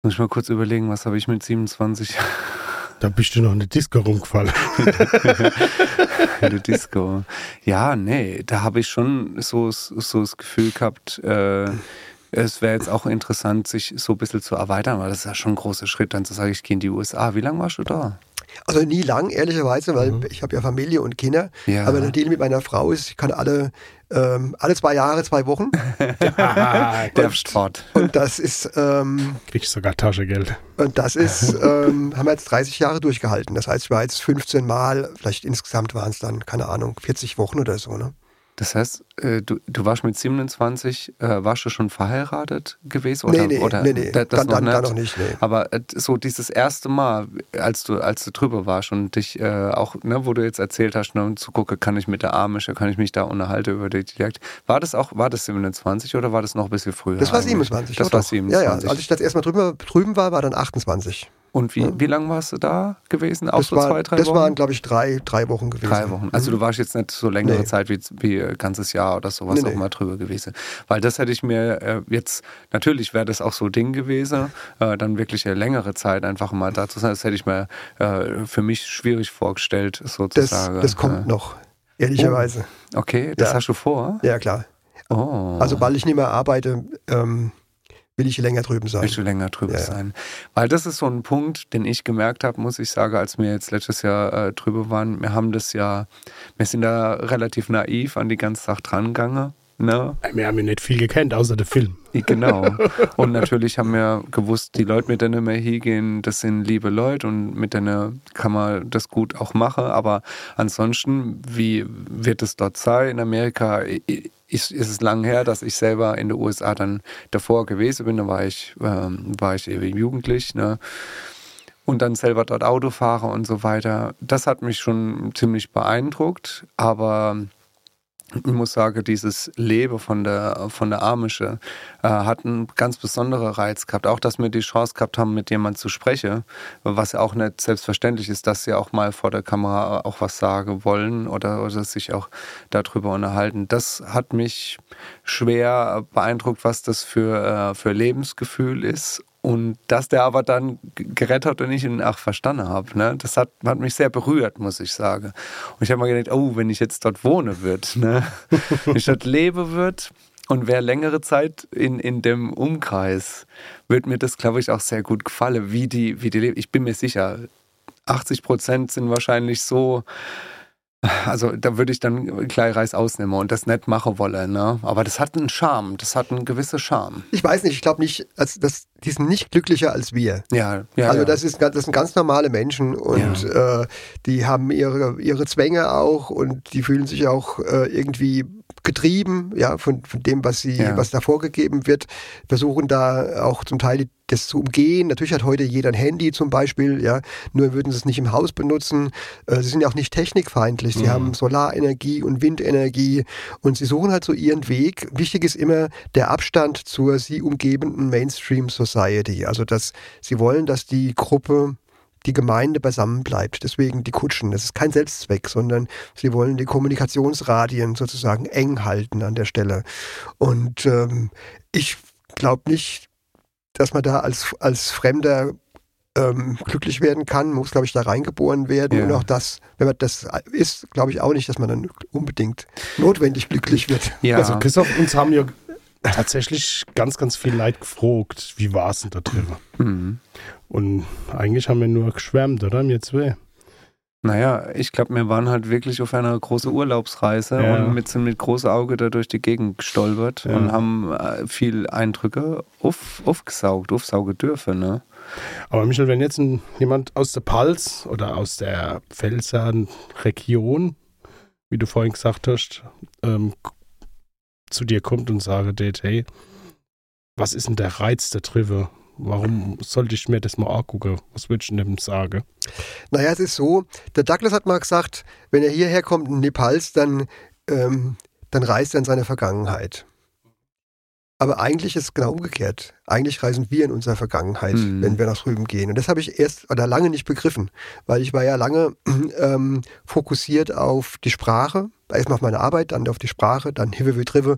Muss ich mal kurz überlegen, was habe ich mit 27 Da bist du noch in der Disco rumgefallen. in der Disco? Ja, nee, da habe ich schon so, so das Gefühl gehabt, äh, es wäre jetzt auch interessant, sich so ein bisschen zu erweitern, weil das ist ja schon ein großer Schritt, dann zu sagen, ich gehe in die USA. Wie lange warst du da? Also nie lang, ehrlicherweise, weil ich habe ja Familie und Kinder. Ja. Aber der Deal mit meiner Frau ist, ich kann alle, ähm, alle zwei Jahre, zwei Wochen. Ah, Der Sport. Und das ist, ähm, kriegst sogar Taschengeld. und das ist, ähm, haben wir jetzt 30 Jahre durchgehalten. Das heißt, ich war jetzt 15 Mal, vielleicht insgesamt waren es dann, keine Ahnung, 40 Wochen oder so. Ne? Das heißt, äh, du, du warst mit 27, äh, warst du schon verheiratet gewesen? Oder, nee, nee, oder nee, nee. da- das dann, dann, dann noch nicht. Nee. Aber äh, so dieses erste Mal, als du, als du drüber warst und dich äh, auch, ne, wo du jetzt erzählt hast, ne, zu gucken, kann ich mit der Amische, kann ich mich da unterhalten über die Dialekt. War das auch, war das 27 oder war das noch ein bisschen früher? Das war eigentlich? 27. Das doch, war doch. 27. Ja, ja. Als ich das erstmal drüben, drüben war, war dann 28. und wie, wie lange warst du da gewesen? Auch Das, so war, zwei, drei das Wochen? waren, glaube ich, drei, drei Wochen gewesen. Drei Wochen. Also du warst jetzt nicht so längere Nee. Zeit wie, wie ein ganzes Jahr oder sowas Nee, noch nee. mal drüber gewesen. Weil das hätte ich mir äh, jetzt, natürlich wäre das auch so ein Ding gewesen, äh, dann wirklich eine längere Zeit einfach mal da zu sein. Das hätte ich mir äh, für mich schwierig vorgestellt, Das, sozusagen. das kommt Äh, noch, ehrlicherweise. Okay, das Ja. hast du vor? Ja, klar. Oh. Also, weil ich nicht mehr arbeite, ähm, will ich länger drüben sein. Willst du länger drüber Ja, ja. sein? Weil das ist so ein Punkt, den ich gemerkt habe, muss ich sagen, als wir jetzt letztes Jahr äh, drüber waren. Wir haben das ja, wir sind da relativ naiv an die ganze Sache drangegangen. Ne? Wir haben ja nicht viel gekannt, außer der Film. Genau. Und natürlich haben wir gewusst, die Leute, mit denen wir hingehen, das sind liebe Leute und mit denen kann man das gut auch machen. Aber ansonsten, wie wird es dort sein? In Amerika ist, ist es lang her, dass ich selber in den USA dann davor gewesen bin. Da war ich, ähm, war ich eben jugendlich. Ne? Und dann selber dort Auto fahre und so weiter. Das hat mich schon ziemlich beeindruckt. Aber ich muss sagen, dieses Leben von der, von der Amische äh, hat einen ganz besonderen Reiz gehabt. Auch, dass wir die Chance gehabt haben, mit jemandem zu sprechen, was ja auch nicht selbstverständlich ist, dass sie auch mal vor der Kamera auch was sagen wollen oder, oder sich auch darüber unterhalten. Das hat mich schwer beeindruckt, was das für, äh, für Lebensgefühl ist. Und dass der aber dann gerettet hat und ich ihn auch verstanden habe, ne? das hat, hat mich sehr berührt, muss ich sagen. Und ich habe mir gedacht, oh, wenn ich jetzt dort wohne wird, ne? wenn ich dort lebe wird und wäre längere Zeit in, in dem Umkreis, wird mir das, glaube ich, auch sehr gut gefallen, wie die, wie die leben. Ich bin mir sicher, 80 Prozent sind wahrscheinlich so, also da würde ich dann gleich Reis ausnehmen und das nicht machen wollen. Ne? Aber das hat einen Charme, das hat einen gewissen Charme. Ich weiß nicht, ich glaube nicht, also das, die sind nicht glücklicher als wir. Ja, ja. also ja. das, ist, das sind ganz normale Menschen und äh, die haben ihre, ihre Zwänge auch und die fühlen sich auch äh, irgendwie getrieben, ja, von, von dem, was sie, Ja. was da vorgegeben wird, versuchen da auch zum Teil das zu umgehen. Natürlich hat heute jeder ein Handy zum Beispiel, ja, nur würden sie es nicht im Haus benutzen. Äh, sie sind ja auch nicht technikfeindlich. Sie Mhm. haben Solarenergie und Windenergie und sie suchen halt so ihren Weg. Wichtig ist immer der Abstand zur sie umgebenden Mainstream Society. Also, dass sie wollen, dass die Gruppe die Gemeinde beisammen bleibt. Deswegen die Kutschen. Das ist kein Selbstzweck, sondern sie wollen die Kommunikationsradien sozusagen eng halten an der Stelle. Und ähm, ich glaube nicht, dass man da als, als Fremder ähm, glücklich werden kann. Man muss, glaube ich, da reingeboren werden. Ja. Und auch das, wenn man das ist, glaube ich auch nicht, dass man dann unbedingt notwendig glücklich wird. Ja, Also Christoph, uns haben ja tatsächlich ganz, ganz viel Leid gefragt, wie war es denn da drin? mhm. Und eigentlich haben wir nur geschwärmt, oder? Mir zwei. Naja, ich glaube, wir waren halt wirklich auf einer großen Urlaubsreise Ja. und mit, sind mit großem Auge da durch die Gegend gestolpert Ja. und haben äh, viel Eindrücke auf, aufgesaugt, aufsaugen dürfen. Ne? Aber Michael, wenn jetzt ein, jemand aus der Pals oder aus der Pfälzer Region, wie du vorhin gesagt hast, ähm, zu dir kommt und sagt, hey, was ist denn der Reiz der Trive? Warum sollte ich mir das mal angucken? Was würdest du denn sagen? Naja, es ist so, der Douglas hat mal gesagt, wenn er hierher kommt in Nepals, dann, ähm, dann reist er in seine Vergangenheit. Aber eigentlich ist es genau umgekehrt. Eigentlich reisen wir in unsere Vergangenheit, Mhm. wenn wir nach drüben gehen. Und das habe ich erst oder lange nicht begriffen, weil ich war ja lange ähm, fokussiert auf die Sprache. Erstmal auf meine Arbeit, dann auf die Sprache, dann Hive wie Trive,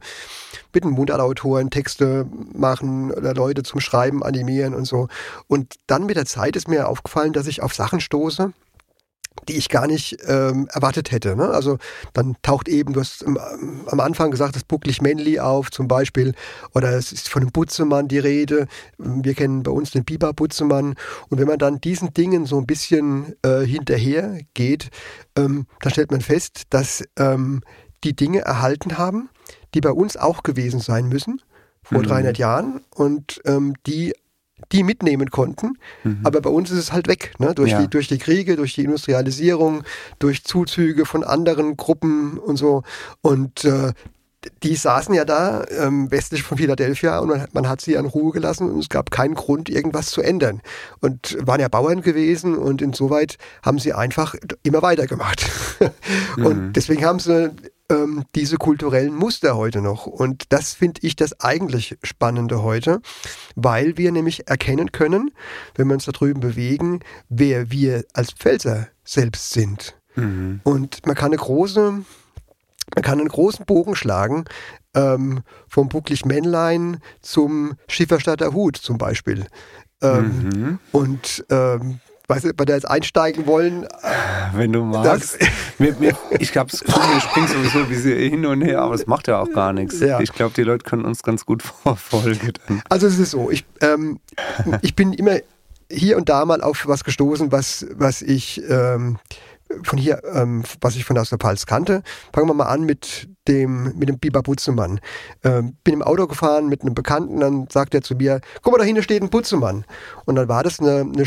mit den Mundartautoren Texte machen oder Leute zum Schreiben animieren und so. Und dann mit der Zeit ist mir aufgefallen, dass ich auf Sachen stoße, die ich gar nicht ähm, erwartet hätte. Ne? Also dann taucht eben, du hast am, am Anfang gesagt, das Bucklig Männli auf zum Beispiel, oder es ist von einem Butzemann die Rede. Wir kennen bei uns den Biber Butzemann. Und wenn man dann diesen Dingen so ein bisschen äh, hinterher geht, ähm, dann stellt man fest, dass ähm, die Dinge erhalten haben, die bei uns auch gewesen sein müssen, vor Mhm. 300 Jahren, und ähm, die die mitnehmen konnten, Mhm. aber bei uns ist es halt weg, ne? durch, Ja. die, durch die Kriege, durch die Industrialisierung, durch Zuzüge von anderen Gruppen und so. Und äh, die saßen ja da ähm, westlich von Philadelphia und man, man hat sie in Ruhe gelassen und es gab keinen Grund, irgendwas zu ändern. Und waren ja Bauern gewesen und insoweit haben sie einfach immer weitergemacht. Mhm. und deswegen haben sie ähm, diese kulturellen Muster heute noch. Und das finde ich das eigentlich Spannende heute, weil wir nämlich erkennen können, wenn wir uns da drüben bewegen, wer wir als Pfälzer selbst sind. Mhm. Und man kann eine große, man kann einen großen Bogen schlagen, ähm, vom Bucklig Männlein zum Schifferstadter Hut zum Beispiel. Ähm, Mhm. Und ähm, weißt du, bei der jetzt einsteigen wollen, Wenn du magst. mir, mir, ich glaube, es springt sowieso ein bisschen hin und her, aber es macht ja auch gar nichts. Ja. Ich glaube, die Leute können uns ganz gut verfolgen. Also es ist so, ich, ähm, ich bin immer hier und da mal auf was gestoßen, was, was ich ähm, von hier, ähm, was ich von aus der Pfalz kannte. Fangen wir mal an mit dem, mit dem Biber Butzemann. Ähm, bin im Auto gefahren mit einem Bekannten, dann sagt er zu mir, guck mal, da hinten steht ein Butzemann. Und dann war das eine, eine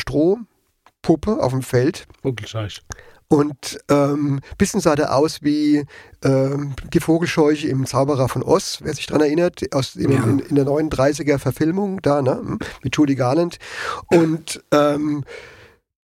Strohpuppe auf dem Feld. Vogelscheich. Und ähm, bisschen sah der aus wie ähm, die Vogelscheuche im Zauberer von Oz, wer sich daran erinnert, aus, in, Ja. in, in der 39er Verfilmung da, ne, mit Judy Garland. Und ähm,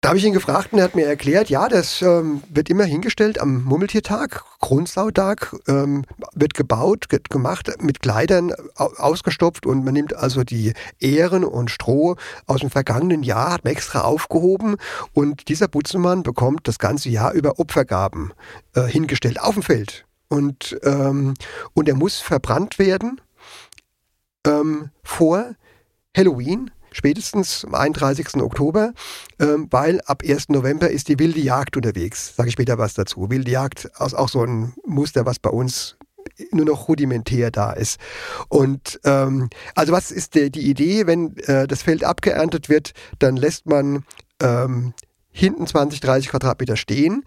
da habe ich ihn gefragt und er hat mir erklärt, ja, das ähm, wird immer hingestellt am Murmeltiertag, Grundsautag, ähm, wird gebaut, wird gemacht, mit Kleidern au ausgestopft und man nimmt also die Ähren und Stroh aus dem vergangenen Jahr, hat man extra aufgehoben und dieser Butzemann bekommt das ganze Jahr über Opfergaben äh, hingestellt auf dem Feld. Und, ähm, und er muss verbrannt werden ähm, vor Halloween, spätestens am 31. Oktober, ähm, weil ab 1. November ist die wilde Jagd unterwegs. Sage ich später was dazu. Wilde Jagd ist auch so ein Muster, was bei uns nur noch rudimentär da ist. Und ähm, also was ist die, die Idee, wenn äh, das Feld abgeerntet wird, dann lässt man ähm, hinten 20, 30 Quadratmeter stehen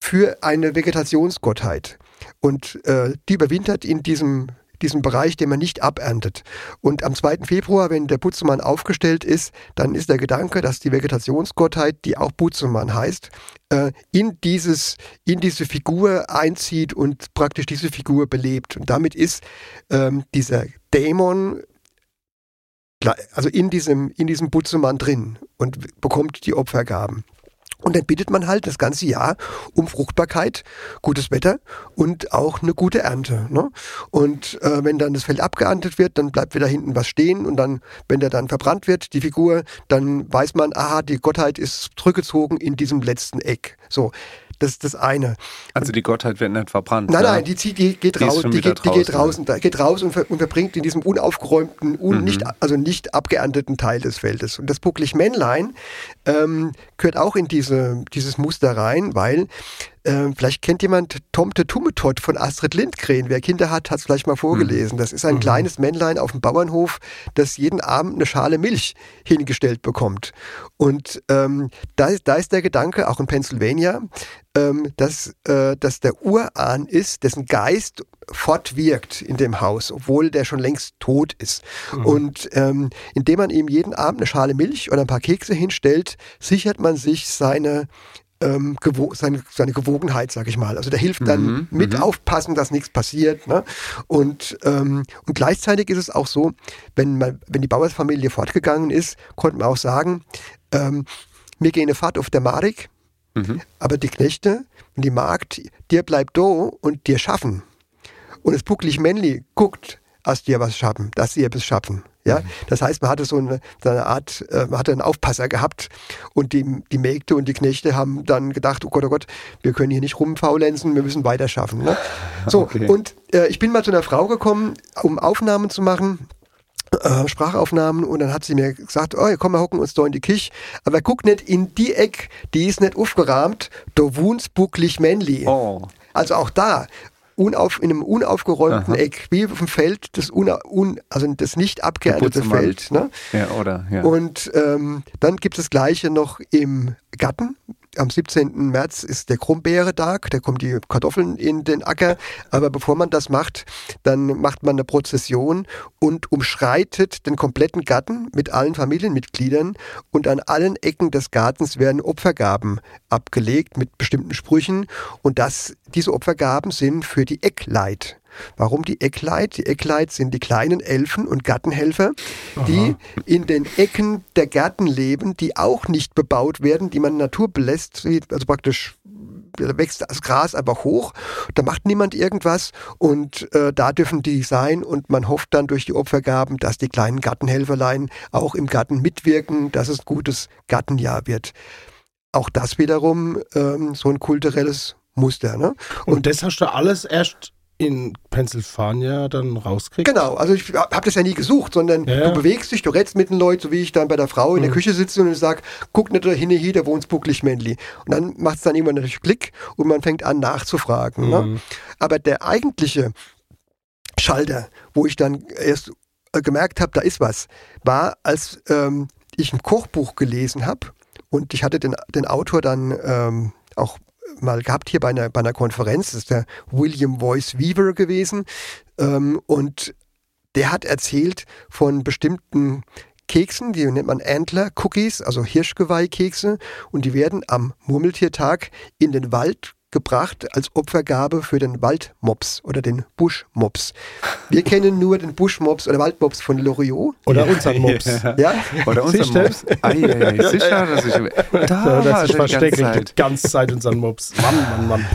für eine Vegetationsgottheit. Und äh, die überwintert in diesem diesen Bereich, den man nicht aberntet. Und am 2. Februar, wenn der Butzemann aufgestellt ist, dann ist der Gedanke, dass die Vegetationsgottheit, die auch Butzemann heißt, äh, in, dieses, in diese Figur einzieht und praktisch diese Figur belebt. Und damit ist ähm, dieser Dämon also in diesem, in diesem Butzemann drin und bekommt die Opfergaben. Und dann bittet man halt das ganze Jahr um Fruchtbarkeit, gutes Wetter und auch eine gute Ernte. Ne? Und äh, wenn dann das Feld abgeerntet wird, dann bleibt wieder hinten was stehen und dann, wenn der dann verbrannt wird, die Figur, dann weiß man, aha, die Gottheit ist zurückgezogen in diesem letzten Eck. So. Das ist das eine. Also die Gottheit wird nicht verbrannt. Nein, nein, die, zieht, die geht raus, die, geht, die geht raus, und, geht raus und, ver, und verbringt in diesem unaufgeräumten, un, mhm. nicht, also nicht abgeernteten Teil des Feldes. Und das bucklig Männlein ähm, gehört auch in diese, dieses Muster rein, weil ähm, vielleicht kennt jemand Tomte Tummetott von Astrid Lindgren. Wer Kinder hat, hat es vielleicht mal vorgelesen. Das ist ein mhm. kleines Männlein auf dem Bauernhof, das jeden Abend eine Schale Milch hingestellt bekommt. Und ähm, da, da ist der Gedanke, auch in Pennsylvania, ähm, dass, äh, dass der Urahn ist, dessen Geist fortwirkt in dem Haus, obwohl der schon längst tot ist. Mhm. Und ähm, indem man ihm jeden Abend eine Schale Milch oder ein paar Kekse hinstellt, sichert man sich seine ähm, seine, seine Gewogenheit, sag ich mal. Also der hilft dann mhm, mit mhm. aufpassen, dass nichts passiert. Ne? Und, ähm, und gleichzeitig ist es auch so, wenn, man, wenn die Bauersfamilie fortgegangen ist, konnte man auch sagen, ähm, wir gehen eine Fahrt auf der Marik, mhm. aber die Knechte und die Magd, dir bleibt do und dir schaffen. Und das bucklig Männli guckt, dass dir was schaffen, dass sie etwas schaffen. Ja? Mhm. Das heißt, man hatte so eine, so eine Art, äh, man hatte einen Aufpasser gehabt und die, die Mägde und die Knechte haben dann gedacht, oh Gott, oh Gott, wir können hier nicht rumfaulenzen, wir müssen weiter schaffen. Ne? So, okay. und äh, ich bin mal zu einer Frau gekommen, um Aufnahmen zu machen. Äh, Sprachaufnahmen und dann hat sie mir gesagt, oh, komm, wir hocken uns da in die Küche, aber guck nicht in die Eck, die ist nicht aufgerahmt, da wohnst bucklig männli. Oh. Also auch da, unauf, in einem unaufgeräumten Aha. Eck, wie auf dem Feld, das, una, un, also das nicht abgeerntete Feld. Ne? Ja, oder, ja. Und ähm, dann gibt es das Gleiche noch im Gatten am 17. März ist der Krummbeere-Tag, da kommen die Kartoffeln in den Acker. Aber bevor man das macht, dann macht man eine Prozession und umschreitet den kompletten Garten mit allen Familienmitgliedern und an allen Ecken des Gartens werden Opfergaben abgelegt mit bestimmten Sprüchen und das, diese Opfergaben sind für die Eckleit. Warum die Eckleit? Die Eckleit sind die kleinen Elfen und Gartenhelfer, die Aha. in den Ecken der Gärten leben, die auch nicht bebaut werden, die man Natur belässt, also praktisch da wächst das Gras einfach hoch, da macht niemand irgendwas und äh, da dürfen die sein und man hofft dann durch die Opfergaben, dass die kleinen Gartenhelferlein auch im Garten mitwirken, dass es ein gutes Gartenjahr wird. Auch das wiederum ähm, so ein kulturelles Muster. Ne? Und, und das hast du alles erst in Pennsylvania dann rauskriegt? Genau, also ich habe das ja nie gesucht, sondern ja. du bewegst dich, du redest mit den Leuten, so wie ich dann bei der Frau in mhm. der Küche sitze und sage, guck nicht da hin, hier, da wohnt bucklig Männli. Und dann macht es dann irgendwann natürlich Klick und man fängt an nachzufragen. Ne? Mhm. Ne? Aber der eigentliche Schalter, wo ich dann erst äh, gemerkt habe, da ist was, war, als ähm, ich ein Kochbuch gelesen habe und ich hatte den, den Autor dann ähm, auch mal gehabt hier bei einer, bei einer Konferenz. Das ist der William Voice Weaver gewesen. Ähm, und der hat erzählt von bestimmten Keksen, die nennt man Antler Cookies, also Hirschgeweihkekse. Und die werden am Murmeltiertag in den Wald gebracht als Opfergabe für den Waldmops oder den Buschmops. Wir kennen nur den Buschmops oder Waldmops von Loriot. Oder ja, unseren Mops. Ja. ja? Oder unseren Mops. Ah, ja, ja, sicher, dass ich da ja, das versteckt die ganze Zeit unseren Mops. Mann, Mann, Mann.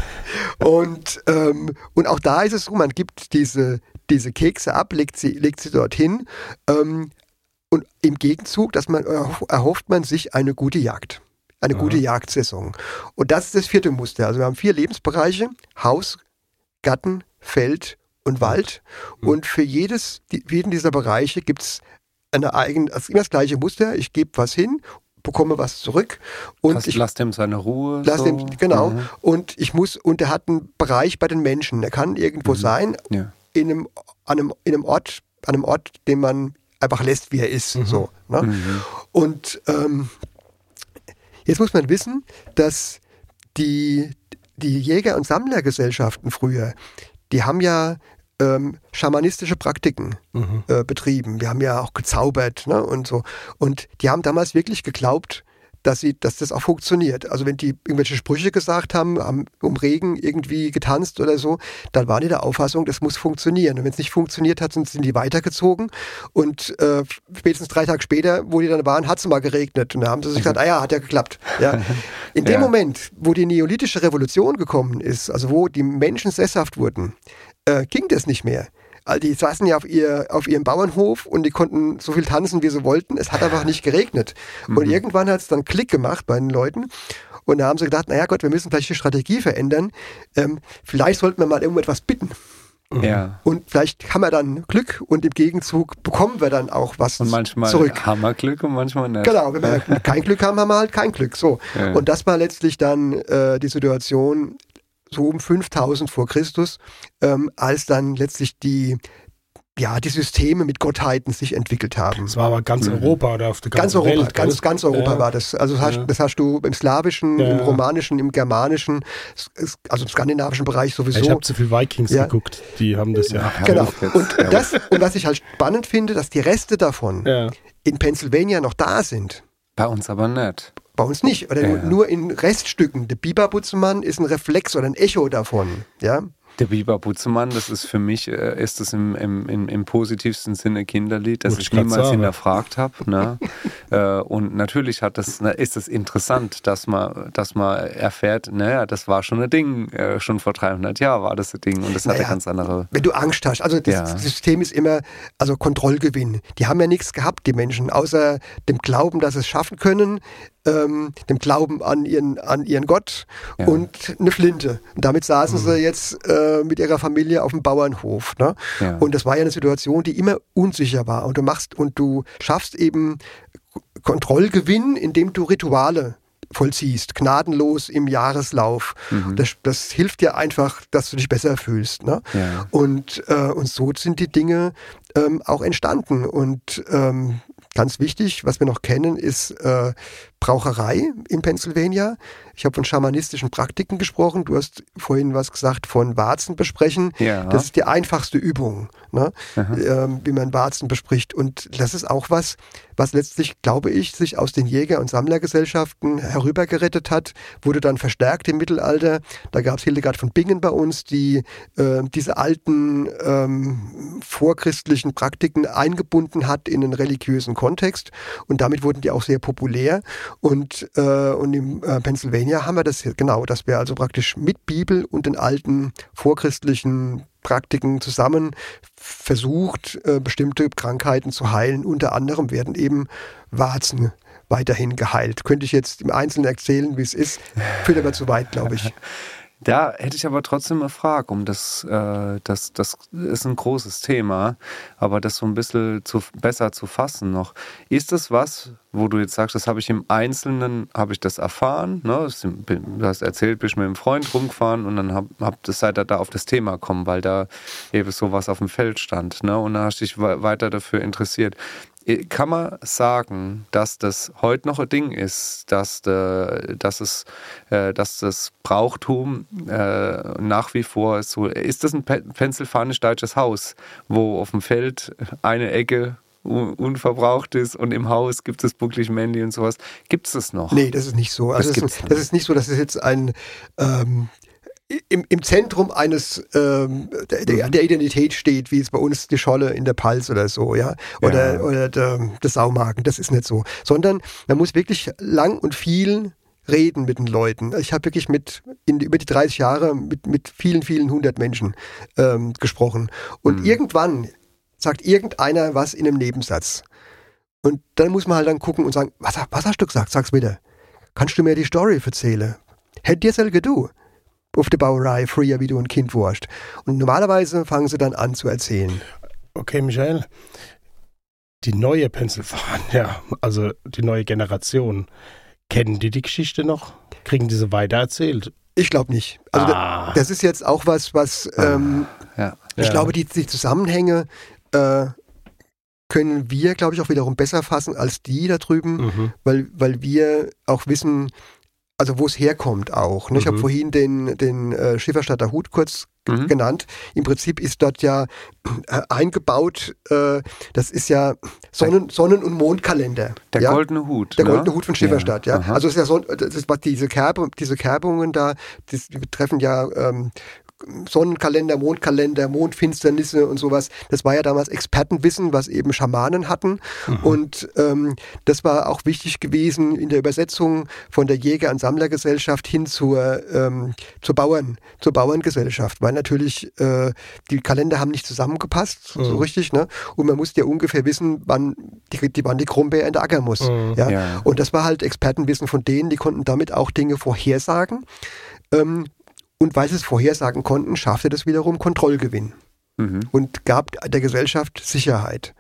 Und, ähm, und auch da ist es so, man gibt diese, diese Kekse ab, legt sie, legt sie dorthin ähm, und im Gegenzug, dass man erhofft man sich eine gute Jagd eine gute Jagdsaison. Und das ist das vierte Muster. Also wir haben vier Lebensbereiche, Haus, Garten, Feld und Wald. Mhm. Und für jedes, jeden dieser Bereiche gibt es eine eigene, also immer das gleiche Muster. Ich gebe was hin, bekomme was zurück. Und das ich lasse ihm seine Ruhe. Lass so. dem, genau. Mhm. Und ich muss, und er hat einen Bereich bei den Menschen. Er kann irgendwo mhm. sein, ja. in, einem, an einem, in einem Ort, an einem Ort, den man einfach lässt, wie er ist. Mhm. So, ne? Mhm. Und ähm, Jetzt muss man wissen, dass die, die Jäger- und Sammlergesellschaften früher, die haben ja ähm, schamanistische Praktiken Mhm. äh, betrieben. Wir haben ja auch gezaubert ne, und so. Und die haben damals wirklich geglaubt, dass, sie, dass das auch funktioniert. Also wenn die irgendwelche Sprüche gesagt haben, haben um Regen irgendwie getanzt oder so, dann waren die der Auffassung, das muss funktionieren. Und wenn es nicht funktioniert hat, sind, sind die weitergezogen. Und äh, spätestens drei Tage später, wo die dann waren, hat es mal geregnet. Und da haben sie sich gesagt, ah ja, hat ja geklappt. Ja. In dem Ja. Moment, wo die neolithische Revolution gekommen ist, also wo die Menschen sesshaft wurden, äh, ging das nicht mehr. Also die saßen ja auf, ihr, auf ihrem Bauernhof und die konnten so viel tanzen, wie sie wollten. Es hat einfach nicht geregnet. Und irgendwann hat es dann Klick gemacht bei den Leuten. Und da haben sie gedacht, naja Gott, wir müssen vielleicht die Strategie verändern. Ähm, vielleicht sollten wir mal irgendetwas bitten. Ja. Und vielleicht haben wir dann Glück und im Gegenzug bekommen wir dann auch was Und manchmal zurück. haben wir Glück und manchmal nicht. Genau, wenn wir kein Glück haben, haben wir halt kein Glück. So. Ja. Und das war letztlich dann äh, die Situation so um 5000 vor Christus, ähm, als dann letztlich die, ja, die Systeme mit Gottheiten sich entwickelt haben. Das war aber ganz Europa oder auf der Ganz ganzen Europa, Welt. ganz, ganz Europa Ja. war das. Also das hast, Ja. das hast du im Slawischen, Ja. im Romanischen, im Germanischen, also im skandinavischen Bereich sowieso. Ich habe zu viel Vikings Ja. geguckt. Die haben das ja. Genau. Und, das, und was ich halt spannend finde, dass die Reste davon Ja. in Pennsylvania noch da sind. Bei uns aber nicht. Bei uns nicht. Oder nur, Ja. nur in Reststücken. Der Biberbutzemann ist ein Reflex oder ein Echo davon. Ja? Der Biber Butzemann, das ist für mich, äh, ist das im, im, im, im positivsten Sinne Kinderlied, das ich ich niemals sagen. hinterfragt habe. Ne? äh, und natürlich hat das, na, ist es interessant, dass man, dass man erfährt, naja, das war schon ein Ding, äh, schon vor 300 Jahren war das ein Ding und das hatte Naja. ganz andere. Wenn du Angst hast. Also das Ja. System ist immer, also Kontrollgewinn. Die haben ja nichts gehabt, die Menschen, außer dem Glauben, dass sie es schaffen können, ähm, dem Glauben an ihren, an ihren Gott Ja. und eine Flinte. Und damit saßen sie jetzt äh, mit ihrer Familie auf dem Bauernhof. Ne? Ja. Und das war ja eine Situation, die immer unsicher war. Und du machst und du schaffst eben Kontrollgewinn, indem du Rituale vollziehst, gnadenlos im Jahreslauf. Das, das hilft dir einfach, dass du dich besser fühlst. Ne? Ja. Und, äh, und so sind die Dinge ähm, auch entstanden. Und ähm, ganz wichtig, was wir noch kennen, ist äh, Braucherei in Pennsylvania. Ich habe von schamanistischen Praktiken gesprochen. Du hast vorhin was gesagt von Warzen besprechen. Ja. Das ist die einfachste Übung, ne? ähm, wie man Warzen bespricht. Und das ist auch was, was letztlich, glaube ich, sich aus den Jäger- und Sammlergesellschaften herübergerettet hat, wurde dann verstärkt im Mittelalter. Da gab es Hildegard von Bingen bei uns, die äh, diese alten ähm, vorchristlichen Praktiken eingebunden hat in einen religiösen Kontext. Und damit wurden die auch sehr populär. Und, äh, und in äh, Pennsylvania haben wir das genau, dass wir also praktisch mit Bibel und den alten vorchristlichen Praktiken zusammen versucht, äh, bestimmte Krankheiten zu heilen. Unter anderem werden eben Warzen weiterhin geheilt. Könnte ich jetzt im Einzelnen erzählen, wie es ist, führt aber zu weit, glaube ich. Da hätte ich aber trotzdem eine Frage, um das, äh, das, das ist ein großes Thema, aber das so ein bisschen zu, besser zu fassen noch. Ist das was, wo du jetzt sagst, das habe ich im Einzelnen, habe ich das erfahren, ne? Du hast erzählt, bist mit einem Freund rumgefahren und dann hab, hab das seid ihr da auf das Thema gekommen, weil da eben sowas auf dem Feld stand, ne? Und dann hast du dich we- weiter dafür interessiert. Äh, Kann man sagen, dass das heute noch ein Ding ist, dass, de, dass, es, äh, dass das Brauchtum äh, nach wie vor so ist? Das ein Pe- pennsylvanisch-deutsches Haus, wo auf dem Feld eine Ecke un unverbraucht ist und im Haus gibt es bucklig Mandy und sowas. Gibt es das noch? Nee, das ist nicht so. Also Das das, ist, nicht. das ist nicht so, dass es jetzt ein ähm, im, im Zentrum eines ähm, der, der der Identität steht, wie es bei uns die Scholle in der Pals oder so, ja, oder Ja. oder der, der Saumagen. Das ist nicht so, sondern man muss wirklich lang und viel reden mit den Leuten. Ich habe wirklich mit in, über die 30 Jahre mit mit vielen vielen hundert Menschen ähm, gesprochen und irgendwann sagt irgendeiner was in einem Nebensatz. Und dann muss man halt dann gucken und sagen, was, was hast du gesagt? Sag's bitte. Kannst du mir die Story erzählen? Hätt dir selber du. Auf der Bauerei, früher wie du ein Kind warst. Und normalerweise fangen sie dann an zu erzählen. Okay, Michael. Die neue Pennsylvania, also die neue Generation, kennen die die Geschichte noch? Kriegen diese weitererzählt? Ich glaube nicht. Also Ah. da, das ist jetzt auch was, was ähm, Ja. ich Ja. glaube, die, die Zusammenhänge äh, können wir, glaube ich, auch wiederum besser fassen als die da drüben. Mhm. weil, weil wir auch wissen, also wo es herkommt auch. Ne? Ich habe Mhm. vorhin den, den äh, Schifferstadter Hut kurz Mhm. genannt. Im Prinzip ist dort ja äh, eingebaut, äh, das ist ja Sonnen-, Sonnen und Mondkalender. Der ja? goldene Hut. Der ne? goldene Hut von Schifferstadt, ja. aha. Also es ist ja so, das ist, was diese, Kerbe, diese Kerbungen da, das, die betreffen ja ähm, Sonnenkalender, Mondkalender, Mondfinsternisse und sowas. Das war ja damals Expertenwissen, was eben Schamanen hatten. Und ähm, das war auch wichtig gewesen in der Übersetzung von der Jäger- und Sammlergesellschaft hin zur, ähm, zur Bauern, zur Bauerngesellschaft, weil natürlich äh, die Kalender haben nicht zusammengepasst, so Mhm. richtig, ne? Und man musste ja ungefähr wissen, wann die, die, wann die Krummbeer in der Acker muss. Mhm. Ja? Ja. Und das war halt Expertenwissen von denen, die konnten damit auch Dinge vorhersagen. Ähm, und weil sie es vorhersagen konnten, schaffte das wiederum Kontrollgewinn Mhm. und gab der Gesellschaft Sicherheit.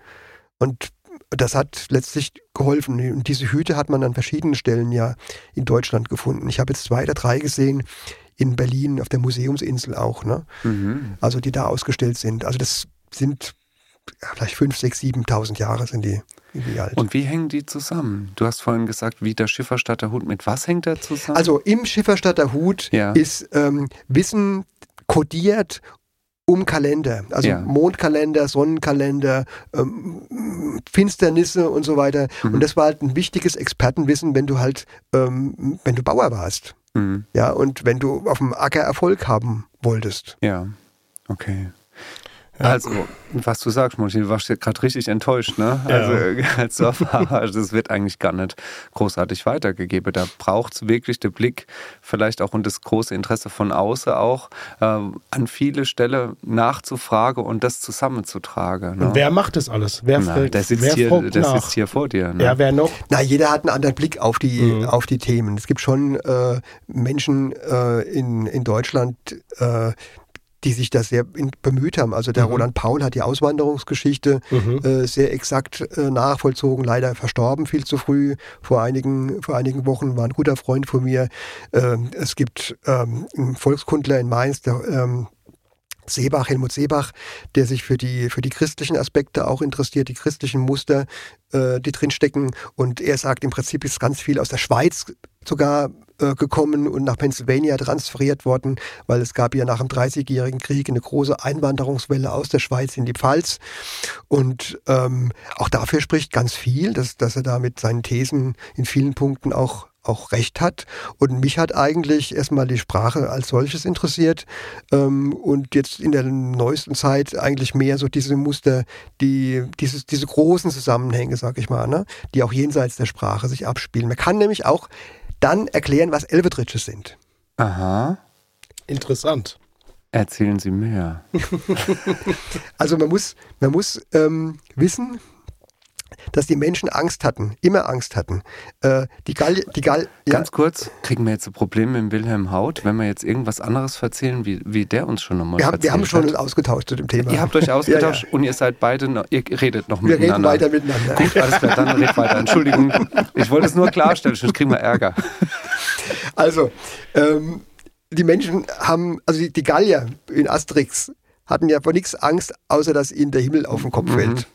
Und das hat letztlich geholfen. Und diese Hüte hat man an verschiedenen Stellen ja in Deutschland gefunden. Ich habe jetzt zwei oder drei gesehen in Berlin auf der Museumsinsel auch, ne? Mhm. Also die da ausgestellt sind. Also das sind vielleicht fünf, sechs, 7.000 Jahre sind die, sind die alt. Und wie hängen die zusammen? Du hast vorhin gesagt, wie der Schifferstadter Hut. Mit was hängt er zusammen? Also im Schifferstadter Hut Ja. ist ähm, Wissen kodiert um Kalender, also Ja. Mondkalender, Sonnenkalender, ähm, Finsternisse und so weiter. Mhm. Und das war halt ein wichtiges Expertenwissen, wenn du halt, ähm, wenn du Bauer warst, Mhm. ja, und wenn du auf dem Acker Erfolg haben wolltest. Ja, okay. Ja. Also, was du sagst, Monchi, du warst ja gerade richtig enttäuscht, ne? Ja. Also, als hast, das wird eigentlich gar nicht großartig weitergegeben. Da braucht es wirklich den Blick, vielleicht auch und das große Interesse von außen auch, äh, an viele Stellen nachzufragen und das zusammenzutragen. Ne? Und wer macht das alles? Wer, Na, der sitzt, wer hier, der nach? sitzt hier vor dir. Ne? Ja, wer noch? Na, jeder hat einen anderen Blick auf die, Mhm. auf die Themen. Es gibt schon äh, Menschen äh, in, in Deutschland, äh, die sich da sehr bemüht haben. Also der Mhm. Roland Paul hat die Auswanderungsgeschichte Mhm. äh, sehr exakt äh, nachvollzogen, leider verstorben viel zu früh. Vor einigen, vor einigen Wochen war ein guter Freund von mir. Ähm, es gibt ähm, einen Volkskundler in Mainz, der ähm, Seebach, Helmut Seebach, der sich für die, für die christlichen Aspekte auch interessiert, die christlichen Muster, äh, die drinstecken. Und er sagt, im Prinzip ist ganz viel aus der Schweiz sogar äh, gekommen und nach Pennsylvania transferiert worden, weil es gab ja nach dem Dreißigjährigen Krieg eine große Einwanderungswelle aus der Schweiz in die Pfalz. Und ähm, auch dafür spricht ganz viel, dass, dass er da mit seinen Thesen in vielen Punkten auch auch recht hat. Und mich hat eigentlich erstmal die Sprache als solches interessiert. Ähm, und jetzt in der neuesten Zeit eigentlich mehr so diese Muster, die, dieses, diese großen Zusammenhänge, sag ich mal, ne, die auch jenseits der Sprache sich abspielen. Man kann nämlich auch dann erklären, was Elvetritsche sind. Aha. Interessant. Erzählen Sie mehr. Also man muss, man muss ähm, wissen, dass die Menschen Angst hatten, immer Angst hatten. Äh, die Gall, die Gall, ja, Ganz kurz, kriegen wir jetzt ein Problem mit Wilhelm Haut, wenn wir jetzt irgendwas anderes erzählen, wie, wie der uns schon nochmal wir, haben, erzählt wir haben schon hat? ausgetauscht zu dem Thema. Ihr habt euch ausgetauscht Ja, und ihr seid beide, noch, ihr redet noch Wir reden miteinander. weiter miteinander. Gut, alles klar, dann redet weiter. Entschuldigung, ich wollte es nur klarstellen, sonst kriegen wir Ärger. Also, ähm, die Menschen haben, also die, die Gallier in Asterix hatten ja vor nichts Angst, außer dass ihnen der Himmel auf den Kopf Mhm. fällt.